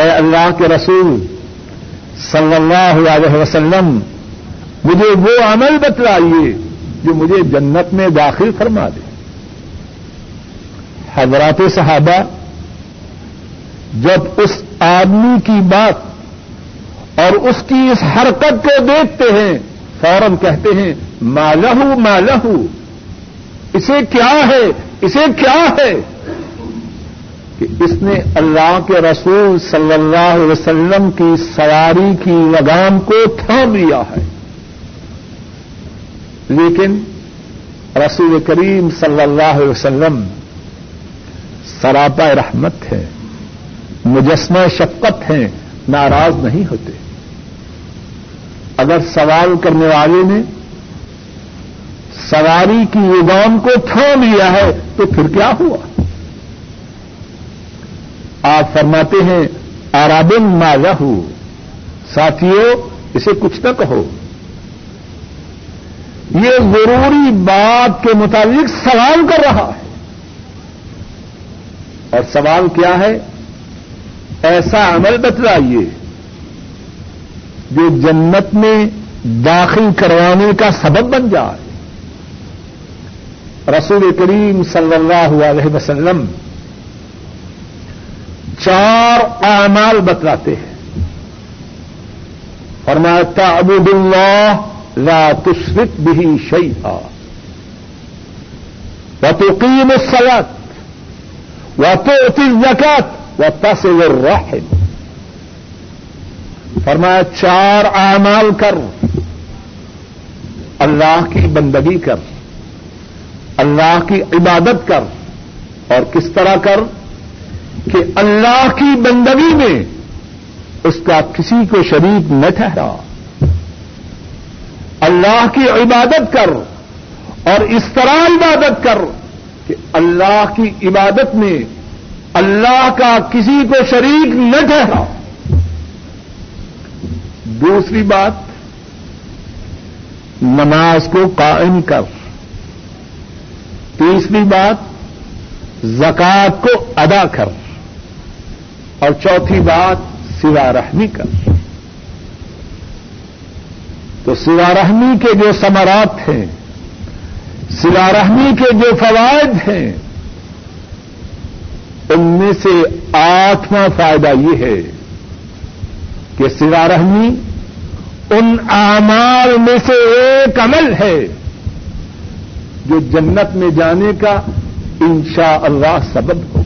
اے اللہ کے رسول صلی اللہ علیہ وسلم، مجھے وہ عمل بتلائیے جو مجھے جنت میں داخل فرما دے۔ حضرات صحابہ، جب اس آدمی کی بات اور اس کی اس حرکت کو دیکھتے ہیں، فوراً کہتے ہیں مالہ مالہ اسے کیا ہے، اسے کیا ہے؟ کہ اس نے اللہ کے رسول صلی اللہ علیہ وسلم کی سواری کی لگام کو تھام لیا ہے۔ لیکن رسول کریم صلی اللہ علیہ وسلم سراپا رحمت ہے مجسمہ شفقت ہیں، ناراض نہیں ہوتے۔ اگر سوال کرنے والے نے سواری کی لگام کو تھام لیا ہے تو پھر کیا ہوا؟ آپ فرماتے ہیں آرابن ما لہو ساتھیوں اسے کچھ نہ کہو۔ یہ ضروری بات کے مطابق سوال کر رہا ہے۔ اور سوال کیا ہے؟ ایسا عمل بتلائیے جو جنت میں داخل کروانے کا سبب بن جائے۔ رسول کریم صلی اللہ علیہ وسلم چار اعمال بتلاتے ہیں۔ فرمایا تعبد اللہ لا تشرک به شيئا. وتقيم الصلاة، وتؤتي الزكاة، وتصل الرحم. فرمایا، چار اعمال کر. اللہ کی بندگی کر. اللہ کی عبادت کر. اور کس طرح کر؟ کہ اللہ کی بندگی میں اس کا کسی کو شریک نہ ٹھہرا. اللہ کی عبادت کر اور اس طرح عبادت کر کہ اللہ کی عبادت میں اللہ کا کسی کو شریک نہ ٹھہرا دوسری بات، نماز کو قائم کر۔ تیسری بات زکات کو ادا کر۔ اور چوتھی بات سوا رحمی کر۔ تو سوا رحمی کے جو سمرات ہیں سوا رحمی کے جو فوائد ہیں، ان میں سے آٹھواں فائدہ یہ ہے کہ سوا رحمی ان اعمال میں سے ایک عمل ہے جو جنت میں جانے کا انشاء اللہ سبب ہو۔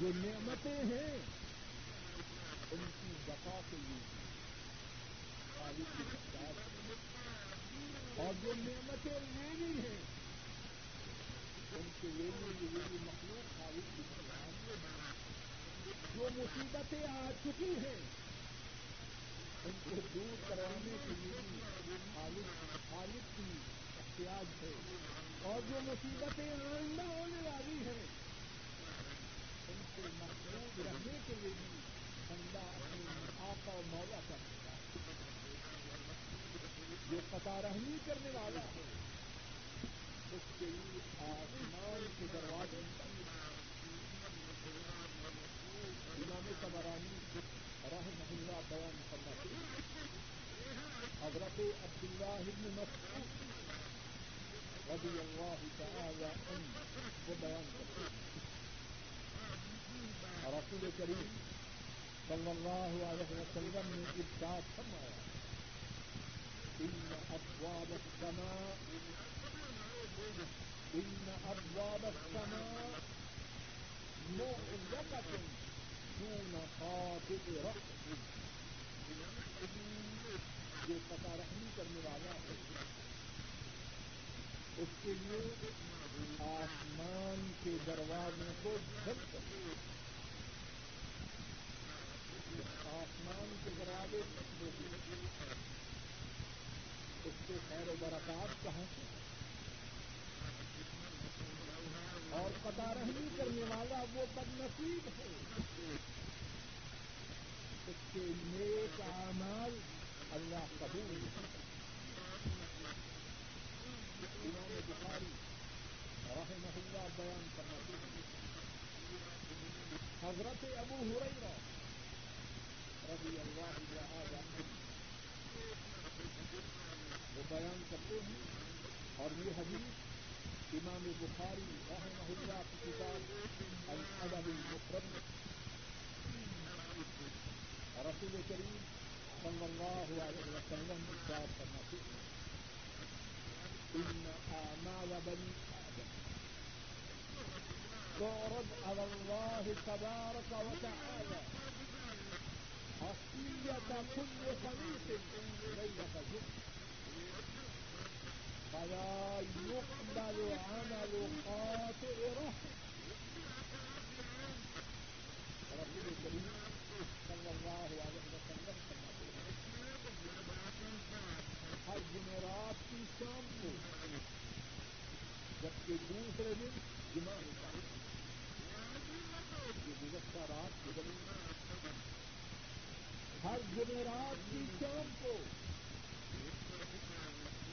جو نعمتیں ہیں، ان کی بقا کے لیے۔ خالد کی اور جو نعمتیں لینی ہیں، ان کے لینے کی لیے مخلوق خالد کی جو مصیبتیں آ چکی ہیں، ان کو دور کروانے کے لیے خالد خالد کی احتیاط ہے۔ اور جو مصیبتیں آئندہ ہونے والی ہیں سے محفوظ رہنے کے لیے بھی بندہ اپنے آقا و مولا کا جو پتا رہنی کرنے والا ہے اس کے لیے آسمان کے دروازے امام تبرانی رہ محلہ بیان کرنا چاہیے حضرت عبداللہ ابن مسعود رضی اللہ تعالی عنہ وہ بیان کرتے ہیں رسول کریم صلی اللہ علیہ وسلم نے ارشاد فرمایا، ان ابواب السماء ان ابواب السماء مغلقة دون خاطب رأس. جو پتا رحمی کرنے والا ہے۔ اس کے لیے آسمان کے دروازوں کو جھل سکتے آسمان کے دروازے اس کے خیر و برکات کہاں سے اور قطع رحمی کرنے وہ بد نصیب ہے اس کے نیک اعمال اللہ قبول امام بخاری رحمہ اللہ بیان کرنا چاہیے۔ حضرت ابو ہریرہ رضی اللہ تعالی وہ بیان کرتے ہیں اور یہ حدیث امام بخاری رحمہ اللہ کی کتاب الادب المفرد رسول کریم صلی اللہ علیہ وسلم ارشاد کرنا چاہیے ان اعمال بني ادم تعرض على الله تبارك وتعالى فلا يقبل عمل قاطع رحم رسول کریم صلی اللہ علیہ وسلم فرماتے ہیں ہر جمعرات کی شام کو جبکہ دوسرے دن جمع ہوتا ہے۔ یہ گزشتہ رات گزری ہر جمعرات کی شام کو۔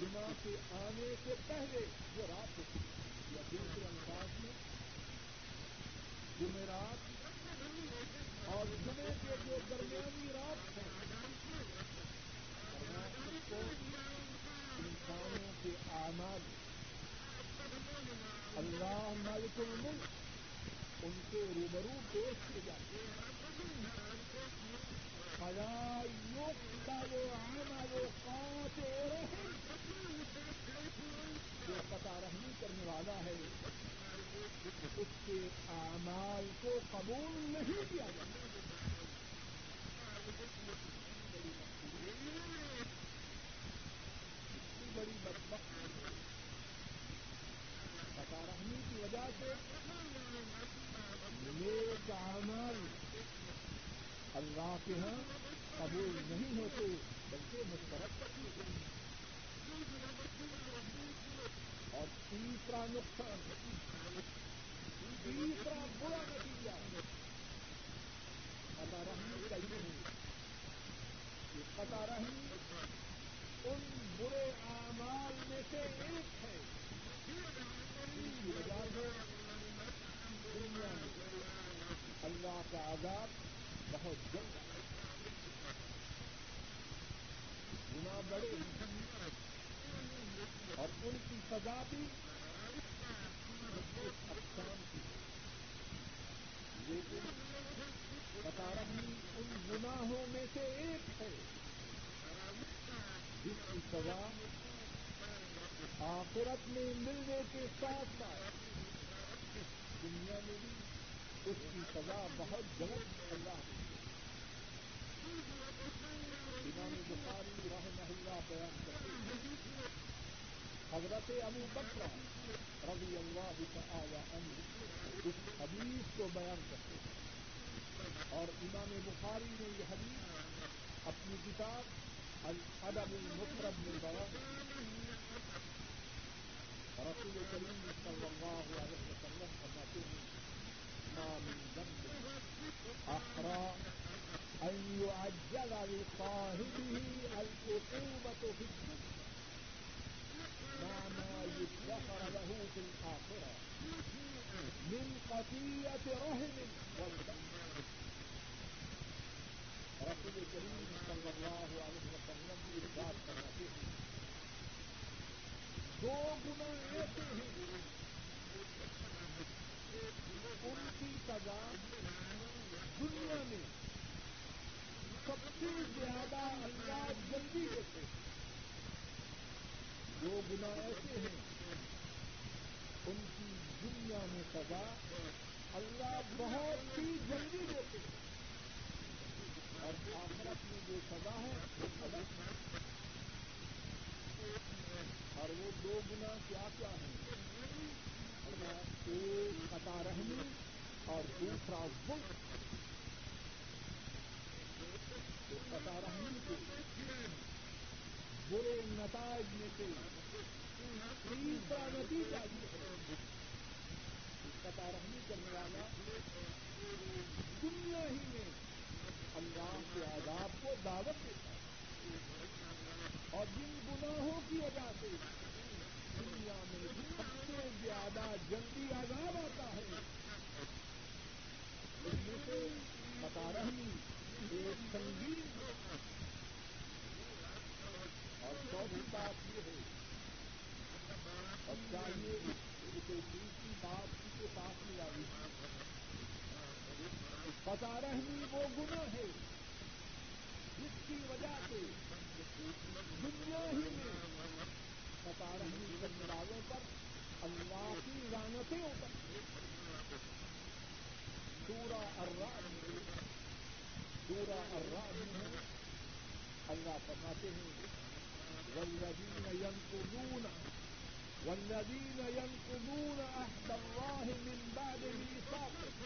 جمعہ کے آنے سے پہلے وہ رات ہوتی ہے یا دوسرے انداز میں جمعرات اور جمعے کے جو درمیانی رات ہے کو انسانوں کے آماد اللہ مالک الملک، ان کے روبرو پیش کیے جاتے ہیں۔ خدا یوگ کا وہ عمل قات جو قطع رحمی کرنے والا ہے اس کے اعمال کو قبول نہیں کیا جاتا اتنی بڑی بدبخت قطع رحمی کی وجہ سے نیک اعمال اللہ کے ہاں قبول نہیں ہوتے، بلکہ مسترد اور تیسرا نقصان تیسرا برا نتیجہ۔ قطع رحمی کا یہ ہے کہ قطع ان برے اعمال میں سے ایک ہے۔ دنیا میں اللہ کا آزاد بہت جلد گنا بڑے اور ان کی سزا بھی اقسام کی لیکن بتا رہی ان گناہوں میں سے ایک ہے جس کی سزا آخرت میں ملنے کے ساتھ ساتھ دنیا میں بھی اس کی سزا بہت جلد اللہ امام بخاری رحمہ اللہ بیان کرتے ہیں حضرت ابو بکرا رضی اللہ تعالی عنہ اس حدیث کو بیان کرتے ہیں۔ اور امام بخاری نے یہ حدیث اپنی کتاب الادب المفرد میں بیان رسول کریم صلی اللہ علیہ وسلم فرماتے ہیں، ما من ذنب احرى ان يعجل لصاحبه العقوبة في الدنيا مع ما يدخر له في الآخرة من قضية رهن والدم رسول کریم صلی اللہ علیہ وسلم کی ارشاد کرواتے ہیں دو گنا ایسے ہیں ان کی سزا دنیا میں سب سے زیادہ اللہ جلدی ہوتے ہیں دو گنا ایسے ہیں، ان کی دنیا میں سزا اللہ بہت ہی جلدی دیتے ہیں۔ اور آخرت میں جو سزا ہے وہ اور وہ دو گنا کیا کیا ہے ایک قطع رہنی اور دوسرا وقت قطع رہنی کے برے نتائج میں سے تیسرا نتیجہ یہ ہے۔ پتا کرنے والا دنیا ہی میں اللہ کے آداب کو دعوت دیتا ہے اور جن گناہوں کی وجہ سے دنیا میں سب سے زیادہ جلدی آزاد آتا ہے۔ اس میں سے پتا رہنی سنگین اور چوتھی بات یہ ہے اور چاہیے اسے دوسری بات اس کے پاس لے آئی پتا رہی وہ گنا ہے جس کی وجہ سے دنیا ہی میں پتا رہی کرنے والوں پر اللہ کی رانتیں اتر سورا اراد سورا اراد میں اللہ فرماتے ہیں، والذين ينقضون والذين ينقضون عهد الله من بعد ميثاقه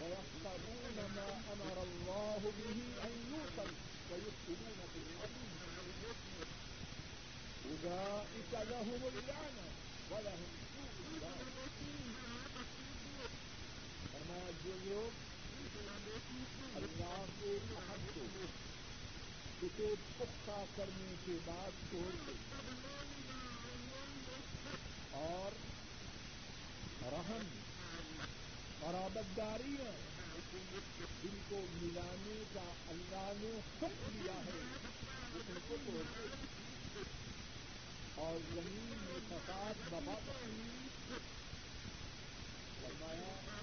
ويقتضون ما امر الله به ان يوصل ويفسدون في الارض اولئك لهم اللعنه ولهم سوء الدار فرمایا، جو لوگ اللہ کے عہد کو اسے پختہ کرنے کے بعد چھوڑ دے اور رحم برابرداریاں جن کو ملانے کا اللہ نے حکم دیا ہے ان کو توڑ دے اور زمین میں فساد ببا فرمایا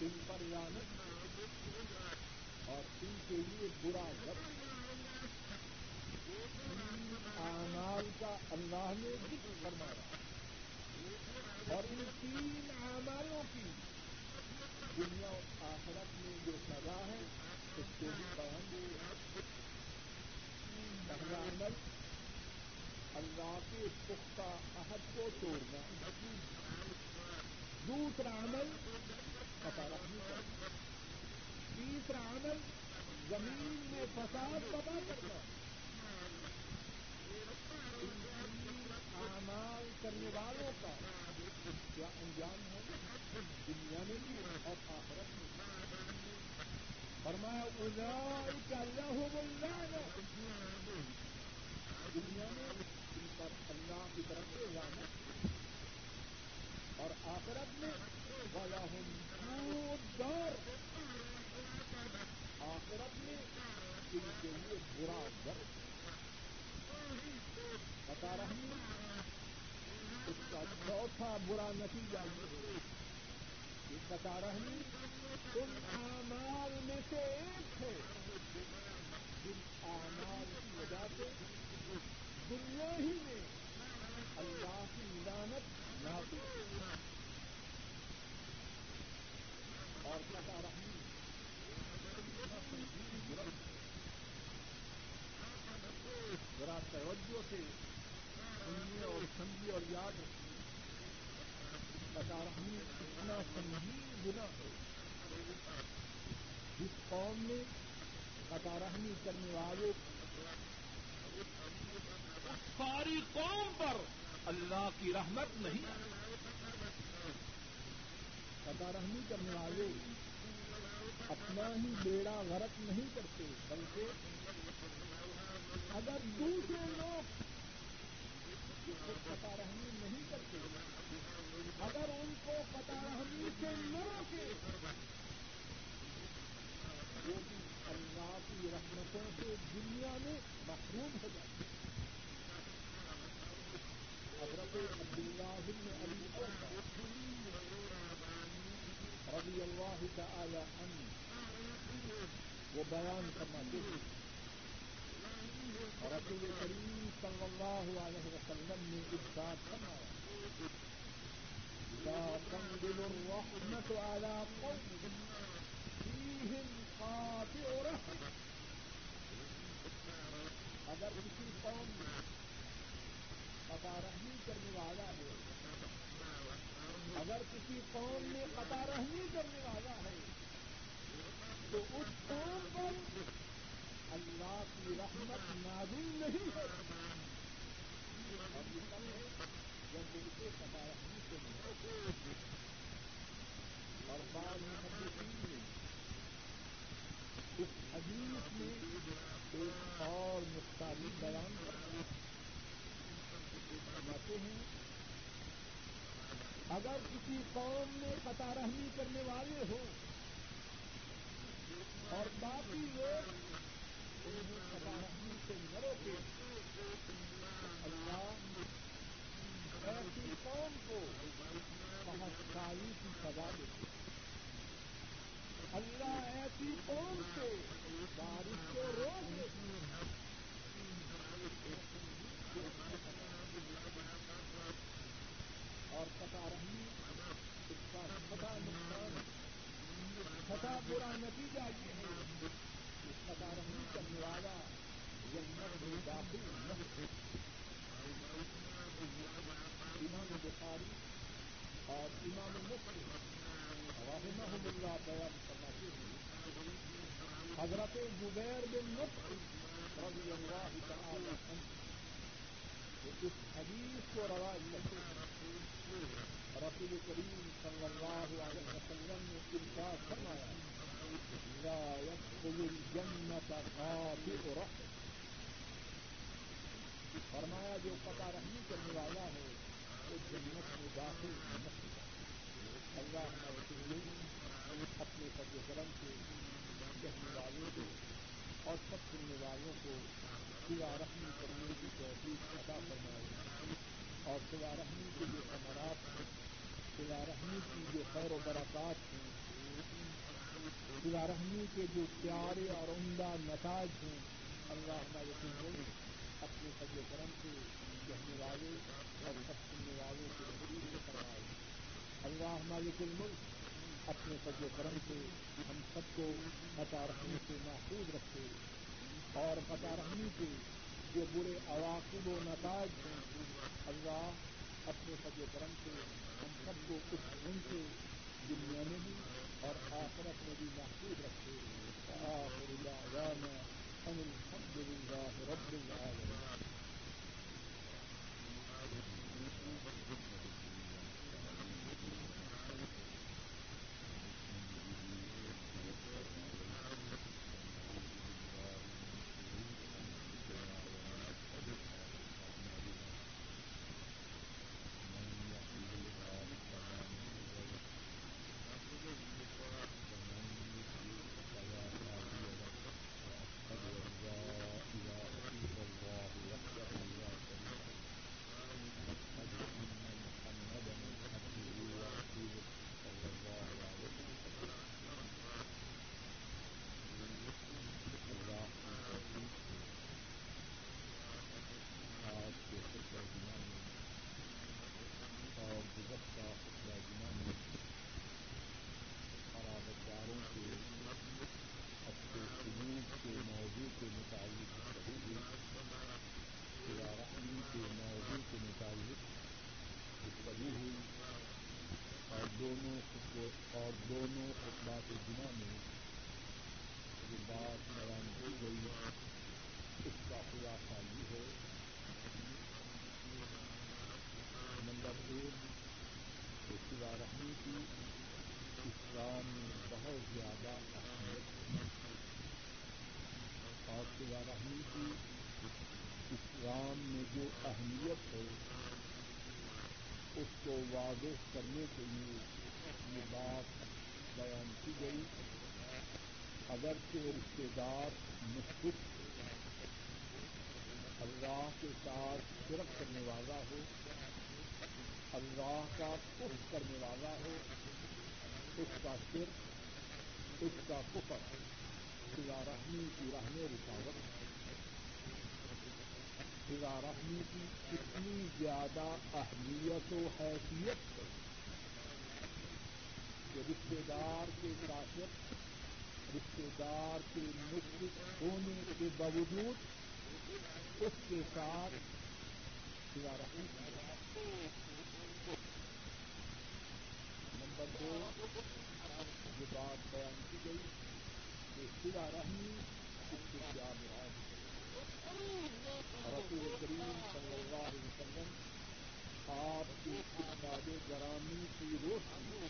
ان پر لانت اور ان کے لیے برا وقت آمال کا اللہ نے ذکر فرمایا اور ان تین اعمالوں کی دنیا اور آخرت میں جو سزا ہے اس کو بھی بیان دے پہلا عمل اللہ کے پختہ عہد کو توڑنا دوسرا عمل پتا رکھنی چاہیے تیسرا عمل زمین میں فساد پتا کرنا اعمال کرنے والوں کا کیا انجام ہے؟ دنیا میں بھی اور آخرت میں فرمایا اولئک لهم اللعنہ۔ دنیا میں ان پر اللہ کی طرف سے لعنت۔ اور آخرت میں ولہم سوء دار آخرت میں ان کے لیے برا درد بتا رہی اس کا چوتھا برا نتیجہ یہ بتا رہی ان اعمال میں سے ایک ہے۔ جن اعمال کی وجہ سے دنیا ہی میں اللہ کی لانت نہ اور بتا رہی ذرا توجہ سے سنیے اور سمجھیے اور یاد رکھیے۔ بتا رہی اتنا سنگین گنا ہے۔ جس قوم میں بتا کرنے والے ساری قوم پر اللہ کی رحمت نہیں۔ بتا رہنی کرنے والے اپنا ہی بیڑا غرق نہیں کرتے، بلکہ اگر دوسرے لوگ پتا رہنی نہیں کرتے، اگر ان کو پتا رہنی سے نہ روکے، وہ بھی اللہ کی رحمتوں سے دنیا میں محروم ہو جاتے حضرت عبداللہ بن علی رضی اللہ تعالی عنہ۔ وہ بیان کرنا چاہیے رسول کریم صلی اللہ علیہ وسلم نے اس بات فرمایا، لا تنزل الرحمة على قوم فيهم قاطع رحمة. اگر کسی قوم میں قطع رحمی کرنے والا ہے اگر کسی قوم میں قطع رحمی کرنے والا ہے، تو اس قوم پر اللہ کی رحمت نازل نہیں ہے۔ یہ ہے جب اسے سے اور بعض محدثین نے اس حدیث میں ایک اور مختلف بیان کرتا فرماتے ہیں اگر کسی قوم میں قطع رحمی کرنے والے ہوں اور باقی لوگ انہیں قطع رحمی سے نہ روکے، اللہ ایسی قوم کو بہت کی سزا دیتے اللہ ایسی قوم سے بارش کو روک دیتی اور پتا رہی اس کا بڑا نقصان چھٹا برا نتیجہ یہ ہے کہ پتا رہی کرنے والا جنت میں داخل نہ امام بخاری اور امام مسلم رحمہ اللہ بیان فرماتے ہیں حضرت زبیر بن نصر رضی اللہ تعالی عنہ اس حدیث کو رواج کرتے رسول کریم صلی اللہ علیہ وسلم نے ارشاد فرمایا، لا يدخل الجنة قاطع رحم فرمایا، جو پتا رہنی کرنے والا ہے اس جنت میں داخل نہ اللہ ہمارے اپنے فضل کرم سے کہنے والوں کو اور سب سننے والوں کو سوا رحمی کرنے کی توفیق عطا فرمائے اور سوا رحمی کے جو ثمرات ہیں رحمی کی جو خیر و برکات ہیں سوا رحمی کے جو پیارے اور عمدہ نتاج ہیں اللہ ہمارے سنگل اپنے فضل کرم سے کہنے والے اور سب سننے والوں کے نتیجے فرمائے اللہ ہمارے ملک اپنے فضل و کرم سے ہم سب کو قطع رحمی سے محفوظ رکھے اور قطع رحمی کے جو برے عواقب و نتائج ہیں اللہ اپنے فضل کرم سے، ہم سب کو کچھ ان سے، دنیا میں بھی اور آخرت میں بھی محفوظ رکھے آخر دعوانا ان الحمد للہ رب دونوں اور دونوں اخبار گنا میں جو بات بیان ہو گئی ہے، اس کا خلاصہ یہ ہے نمبر ایک سوا رہنے کی اسلام میں بہت زیادہ اہمیت اور سوا رہنے کی اسلام میں جو اہمیت ہے، اس کو واضح کرنے کے لیے یہ بات بیان کی گئی اگرچہ رشتے دار مشکل اللہ کے ساتھ شرک کرنے والا ہو اللہ کا کف کرنے والا ہو اس کا صرف اس کا کفر خدا رحمی کی راہ میں رکاوٹ خدا رحمی کی اتنی زیادہ اہمیت و حیثیت ہے کہ رشتے دار کے کاشت رشتے دار کے مشرق ہونے کے باوجود اس کے ساتھ خدا رحمی نمبر دو، یہ بات بیان کی گئی کہ خدا رحمی اس کے کیا مراد رسول کریم صلی اللہ علیہ وسلم، آپ کی کتاب گرامی کی روشنی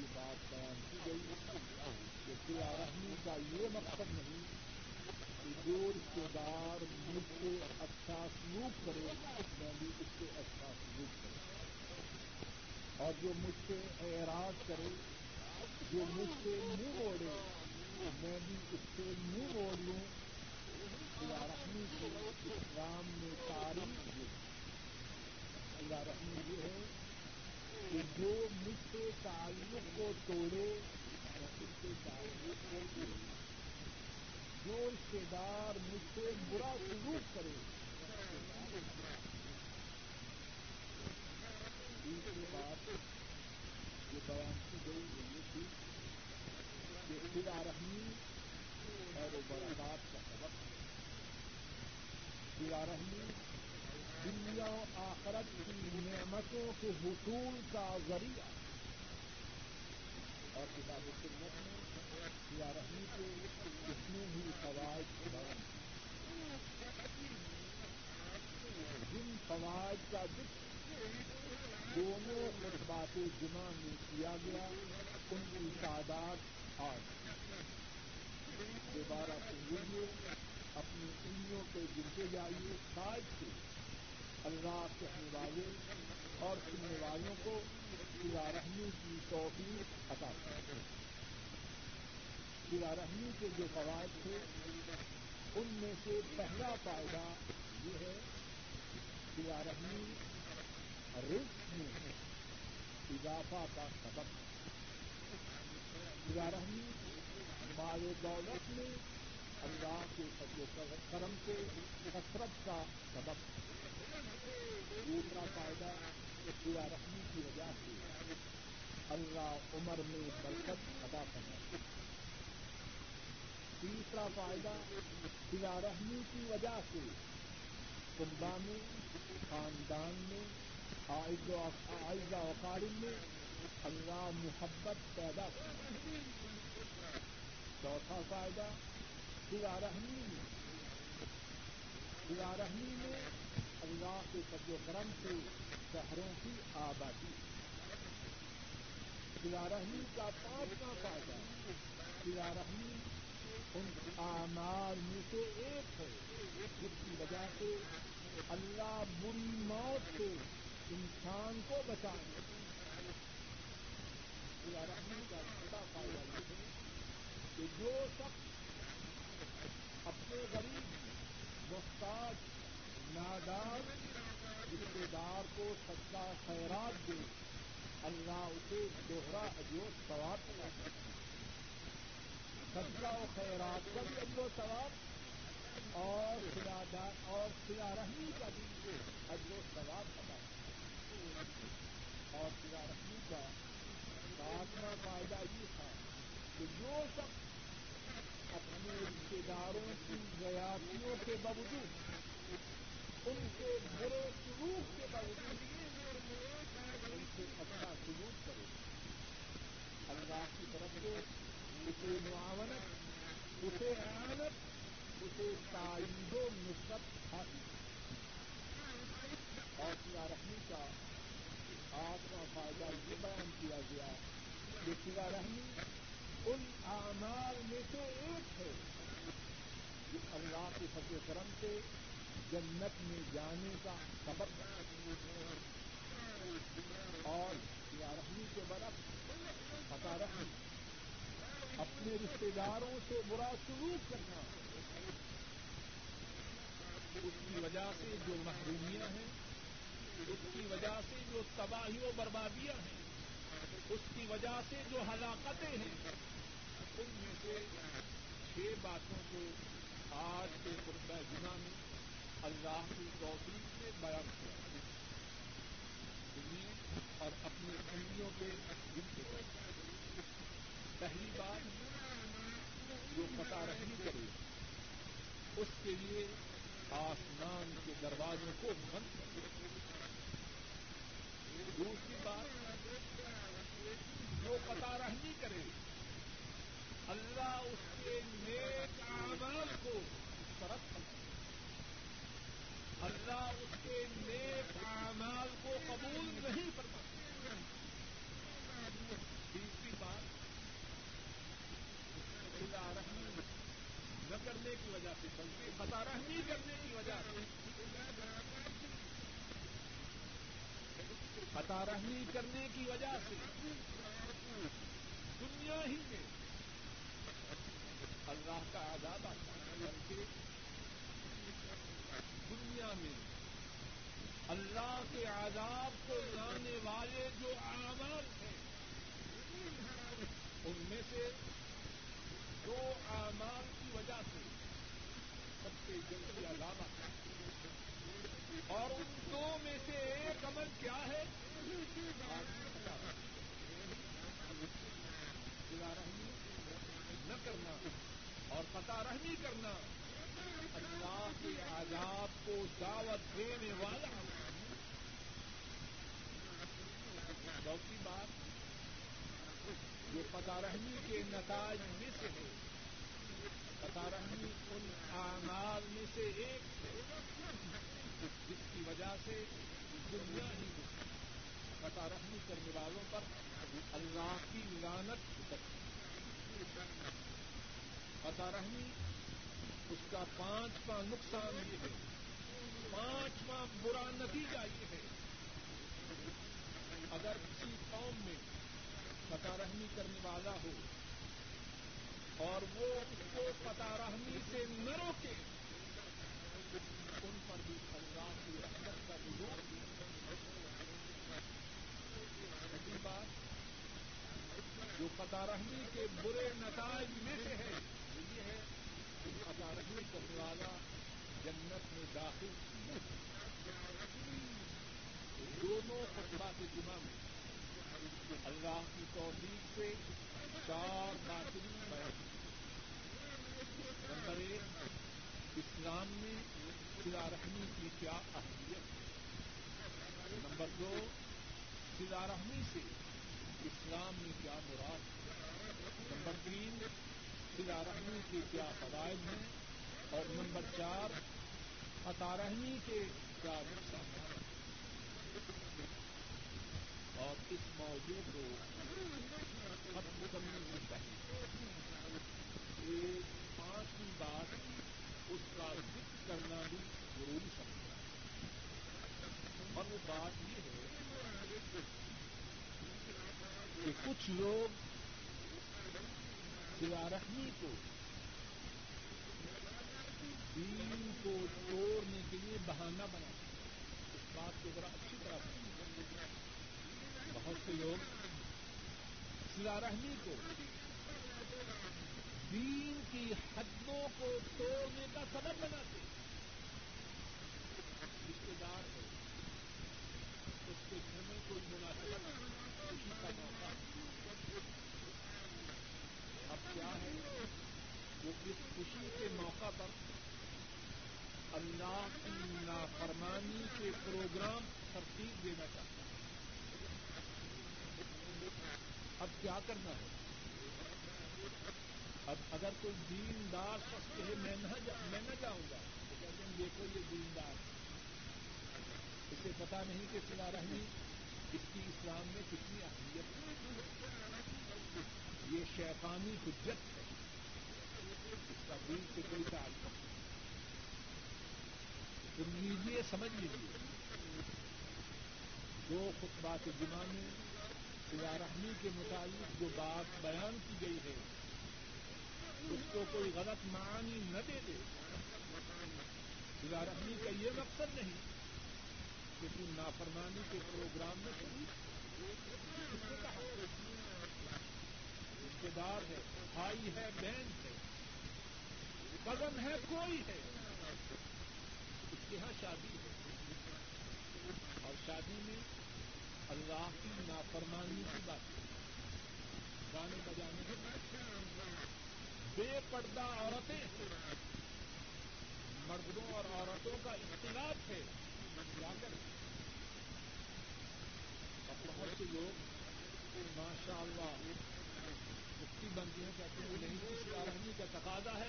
یہ بات بیان کی گئی کہ سیا رحمی کا یہ مقصد نہیں کہ جو رشتے دار مجھ سے اچھا سلوک کرے میں بھی اس سے اچھا سلوک کروں اور جو مجھ سے اعراض کرے جو مجھ سے منہ موڑے میں بھی اس سے منہ موڑ لوں۔ سیا رحمی کی اسلام میں تاریخ رحمی یہ ہے کہ جو مجھ سے تعلق کو توڑے اس سے تعلق کو توڑے جو رشتے دار مجھ سے برا سلوک کرے۔ دوسری بات یہ بیان کی گئی وہ یہ تھی کہ خدا رحمی اور برکات کا سبق۔ ہے خدا رحمی دنیا آخرت کی نعمتوں کے حصول کا ذریعہ اور کتاب سنت میں یا رحمی کے اتنے ہی فوائد بیان جن فوائد کا ذکر دونوں خطبات جمع میں کیا گیا، ان کی تعداد آج دوبارہ سنگیے اپنی انگلیوں پہ گرتے جائیے شاید سے۔ اللہ کہنے والے اور سننے والوں کو سلا رحمی کی توفیق عطا کرتے سلا رحمی کے جو فوائد تھے، ان میں سے پہلا فائدہ یہ ہے سلا رحمی رزق میں اضافہ کا سبب سلا رحمی مال دولت میں اللہ کے فضل کرم سے کثرت کا سبب دوسرا فائدہ سیا رحمی کی وجہ سے اللہ عمر میں برکت ادا کرنا تیسرا فائدہ سیا رحمی کی وجہ سے کنبا میں، خاندان میں آئزہ وقارن میں اللہ محبت پیدا کرنا چوتھا فائدہ سیا رحمی میں سیا رحمی میں اللہ کے فضل و کرم سے شہروں کی آبادی۔ رحمی کا پانچواں فائدہ۔ رحمی ان آمار میں سے ایک ہے، جس کی وجہ سے اللہ بری موت سے انسان کو بچائے رحمی کا چھوٹا فائدہ یہ ہے کہ جو شخص اپنے غریب محتاج نادار رشتے دار کو سچا خیرات دے۔ اللہ اسے دوہرا اجو ثواب کرتا سچا و خیرات کا بھی اجو ثواب اور اور سلا رحمی کا بھی اجو ثواب ادا اور سلا رحمی کا ساتواں فائدہ یہ تھا کہ جو سب اپنے رشتے داروں کی زیادتیوں کے باوجود ان کے برے سلوک کے باوجود ان سے اچھا سلوک کرے اللہ کی طرف سے اسے معاونت اسے اعانت اسے تعلیم و نسبت حاصل اور سیا رحمی کا آٹھواں فائدہ یہ بیان کیا گیا کہ سیا رحمی ان اعمال میں سے ایک ہے۔ جو اللہ کے فضل کرم سے جنت میں جانے کا سبب اور یا رحمی کے برف پتا رحم اپنے رشتے داروں سے برا سلوک کرنا۔ اس کی وجہ سے جو محرومیاں ہیں، اس کی وجہ سے جو تباہی و بربادیاں ہیں، اس کی وجہ سے جو ہلاکتیں ہیں۔ ان میں سے چھ باتوں کو آج کے قربہ جمعہ میں اللہ کی توفیق سے بیان کیا۔ اور اپنی انگلیوں کے پہلی بات جو پتا رہنی کرے، اس کے لیے آسمان کے دروازوں کو بند کر دوسری بات، جو پتا رہنی کرے، اللہ اس کے نیک اعمال کو طرف اللہ اس کے نیک اعمال کو قبول نہیں کرتا تیسری بات خدا رحمی نہ کرنے کی وجہ سے بلکہ خطا رحمی کرنے کی وجہ سے۔ خطا رحمی کرنے کی وجہ سے۔ دنیا ہی میں اللہ کا آزاد آتا ہے۔ بلکہ دنیا میں اللہ کے آزاد کو لانے والے جو اعمال ہیں، ان میں سے دو اعمال کی وجہ سے سب سے جلدی عذاب آتا ہے۔ اور ان دو میں سے ایک عمل کیا ہے؟ رحمی نہ کرنا اور پتا رحمی کرنا۔ اللہ کے آزاد کو دعوت دینے والا چوتھی بات جو پتا کے نتائج میں سے ہے۔ پتا ان اعمال میں سے ایک ہے۔ جس کی وجہ سے دنیا ہی پتا رحمی کرنے والوں پر اللہ کی لانت پتا رحمی اس کا پانچواں نقصان یہ ہے، پانچواں برا نتیجہ یہ ہے۔ اگر کسی قوم میں پتا رحمی کرنے والا ہو اور وہ اس کو پتا رحمی سے نہ روکے، ان پر بھی اللہ کی رحمت کا چھٹی بات، جو پتا رحمی کے برے نتائج میں سے ہے رحمی کرنے والا جنت میں داخل دونوں خطبہ کے جمع میں اللہ کی توفیق سے چار باتیں بیان نمبر ایک اسلام میں سلا رحمی کی کیا اہمیت ہے نمبر دو سلا رحمی سے اسلام میں کیا مراد نمبر تین سلا رحمی کے کیا فوائد ہیں؟ اور نمبر چار، عطا رحمی کے کیا نقصانات اور اس موضوع کو ختم کرنے سے پہلے ایک پانچویں بات اس کا ذکر کرنا بھی ضروری سمجھتا ہے اور وہ بات یہ ہے کہ کچھ لوگ رحمی کو دین کو توڑنے کے لیے بہانہ بنا اس بات کو ذرا اچھی طرح بہت سے لوگ رحمی کو دین کی حدوں کو توڑنے کا سبب بناتے رشتے دار ہے اس کے گھر میں کوئی مناسب خوشی کا موقع اب کیا ہے وہ اس خوشی کے موقع پر اللہ کی نافرمانی کے پروگرام ترتیب دینا چاہتا ہے اب کیا کرنا ہے؟ اب اگر کوئی دیندار شخص کہے، میں نہ جاؤں گا، تو کہتے ہیں، دیکھو یہ دیندار اسے پتا نہیں کہ سلا رہی اس کی اسلام میں کتنی اہمیت ہے۔ یہ شیطانی حجت ہے۔ اس کا دل سے کوئی تعلق سن لیجیے، سمجھ لیجیے۔ دو خطبات جمعہ میں رحمی کے متعلق جو بات بیان کی گئی ہے، اس کو کوئی غلط معنی نہ دے دے۔ رحمی کا یہ مقصد نہیں کسی نافرمانی کے پروگرام میں رشتے دار ہے، بھائی ہے، بہن ہے، کزن ہے، کوئی ہے۔ کے یہاں شادی ہے اور شادی میں اللہ کی نافرمانی کی بات۔ گانے بجانے کے بے پردہ عورتیں۔ مردوں اور عورتوں کا اختلاف ہے۔ کیا کریں اب بہت سے لوگ ماشاء اللہ مفتی بنتی ہیں، کہتے ہیں نہیں اس کا تقاضا ہے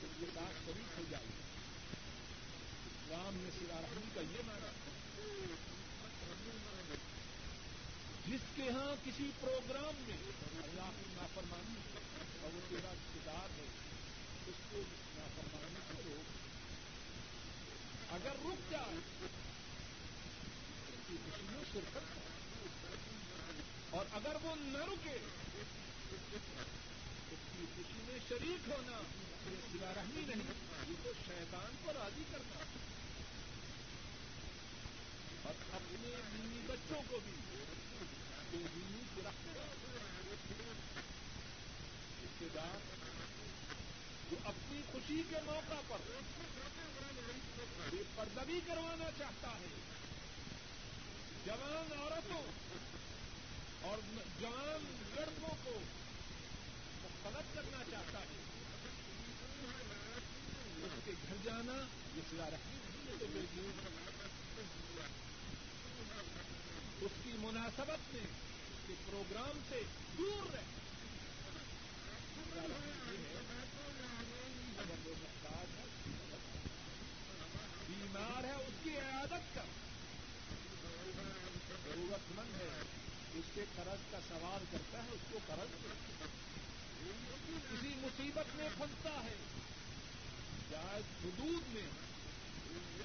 تو یہ بات شریف ہو جائے۔ گی اسلام میں سلا کا یہ مانا جس کے ہاں کسی پروگرام میں اللہ کی نافرمانی اور وہ تیرا رشتے دار ہے، اس کو نافرمانی سے روک۔ اگر رک جائے اس کی خوشی میں شرکت اور اگر وہ نہ رکے اس کی خوشی میں شریک ہونا یہ سلا رحمی نہیں، یہ تو شیطان کو راضی کرنا۔ اور اپنے دینی بچوں کو بھی بے دینی گرفت رشتے دار جو اپنی خوشی کے موقع پر بے پردبی کروانا چاہتا ہے جوان عورتوں اور جوان لڑکوں کو مختلف کرنا چاہتا ہے اس کے گھر جانا یہ سلا رکھنی نہیں ہے۔ تو بے اس کی مناسبت میں اس کے پروگرام سے دور رہے اگر وہ محتاج ہے، بیمار ہے، اس کی عیادت کر۔ ضرورت مند ہے اس سے قرض کا سوال کرتا ہے، اس کو قرض کسی مصیبت میں پھنستا ہے۔ جائز حدود میں۔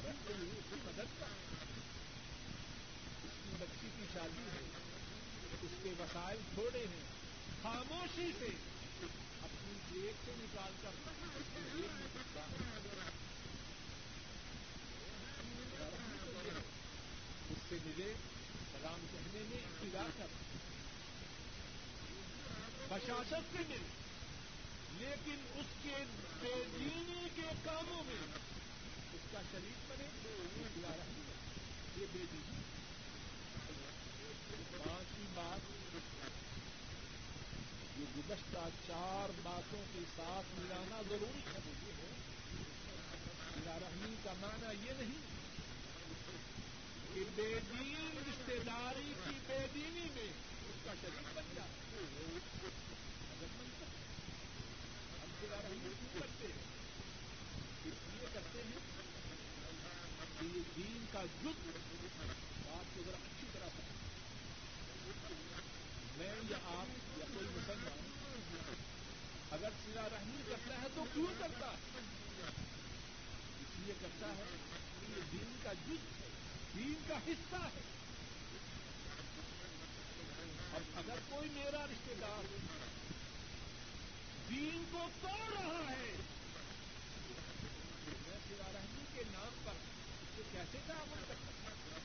اس کی مدد کا کی بچی کی شادی ہے، اس کے وسائل تھوڑے ہیں، خاموشی سے اپنی جیب سے نکال کر اس سے ملے سلام کہنے میں ابتدا کر، بشاشت سے ملے، لیکن اس کے بے دینی کے کاموں میں اس کا شریک بنے یہ بے دینی پانچویں بات یہ گزشتہ چار باتوں کے ساتھ ملانا ضروری ہے ملا رحمی کا معنی یہ نہیں کہ بے دین رشتے داری کی بے دینی میں اس کا شریک بن جائے ہم رحمی کیوں کرتے ہیں اس لیے کرتے ہیں کہ یہ دین کا جز بات کو ذرا میں یا آپ یا کوئی مسلمان اگر سلا رحمی کرتا ہے تو کیوں کرتا ہے؟ اس لیے کرتا ہے کہ یہ دین کا جز ہے، دین کا حصہ ہے۔ اب اگر کوئی میرا رشتے دار دین کو توڑ رہا ہے میں سوا رحمی کے نام پر اس سے کیسے تعاون کر سکتا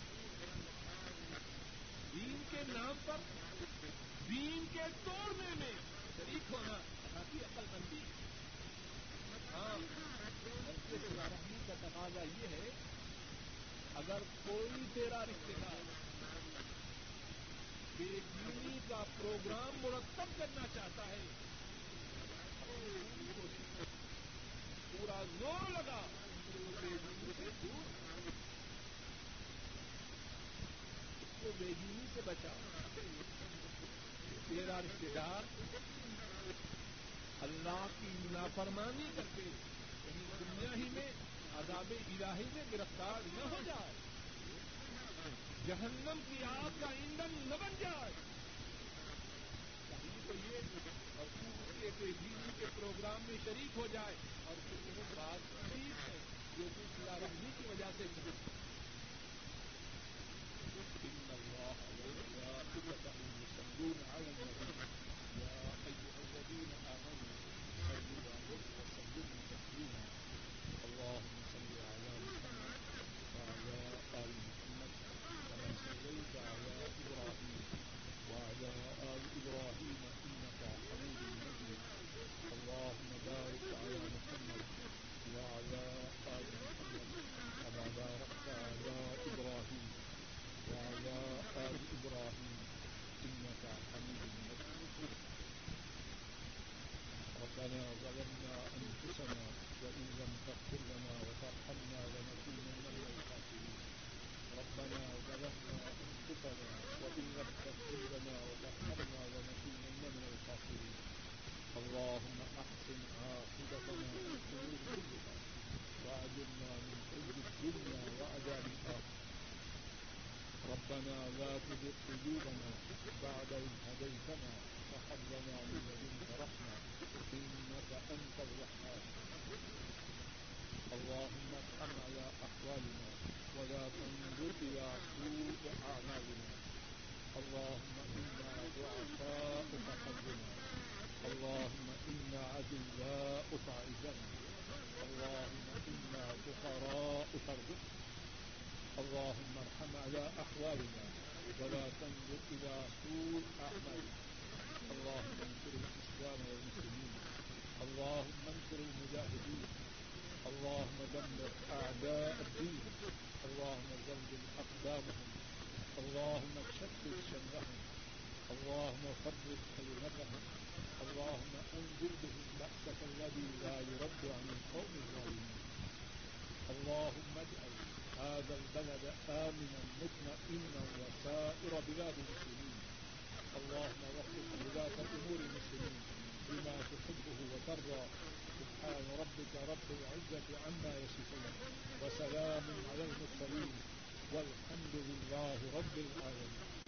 دین کے نام پر دین کے توڑنے میں شریک ہونا کافی عقل بندی ہاں کا تقاضا یہ ہے، اگر کوئی تیرا رشتے دار بے دینی کا پروگرام مرتب کرنا چاہتا ہے، پورا زور لگا دور۔ اس کو بے دینی سے بچا تیرا رشتے دار اللہ کی نافرمانی کر کے کہیں یعنی دنیا ہی میں عذاب الہی میں گرفتار نہ ہو جائے۔ جہنم کی آگ کا ایندھن نہ بن جائے۔ یعنی تو یہ اور کے دینی کے پروگرام میں شریک ہو جائے۔ اور پھر بات ٹھیک ہے جو کہ سلا رحمی کی وجہ سے۔ اللهم ربنا ظلمنا أنفسنا وإن لم تغفر لنا وترحمنا لنكونن من الخاسرين. ربنا ظلمنا أنفسنا وإن لم تغفر لنا وترحمنا لنكونن من الخاسرين. اللهم أحسن عاقبتنا في الأمور كلها وأجرنا من كل الدنيا وعذاب الآخرة. ربنا لا تزغ قلوبنا بعد إذ هديتنا فهب لنا من لدنك رحمة إنك أنت اللهم ارحم على أحوالنا ولا تنظر إلى سوء أعمالنا اللهم إنا ضعفاء فقدنا اللهم إنا عدلاء فعزنا اللهم إنا فقراء فارزقنا اللهم ارحم على أحوالنا ولا تنظر إلى سوء أعمالنا. اللهم انصر الإسلام والمسلمين اللهم انصر المجاهدين اللهم دمر أعداء الدين اللهم زلزل أقدامهم اللهم شتت شملهم اللهم فرق كلمتهم اللهم انزل بهم بأسك الذي لا يرد عن القوم الظالمين اللهم اجعل هذا البلد آمنا مطمئنا وسائر بلاد المسلمين. اللهم وفق ولاة أمور المسلمين بما تحبه وترضى سبحان ربك رب العزة عما يصفون وسلام على المرسلين والحمد لله رب العالمين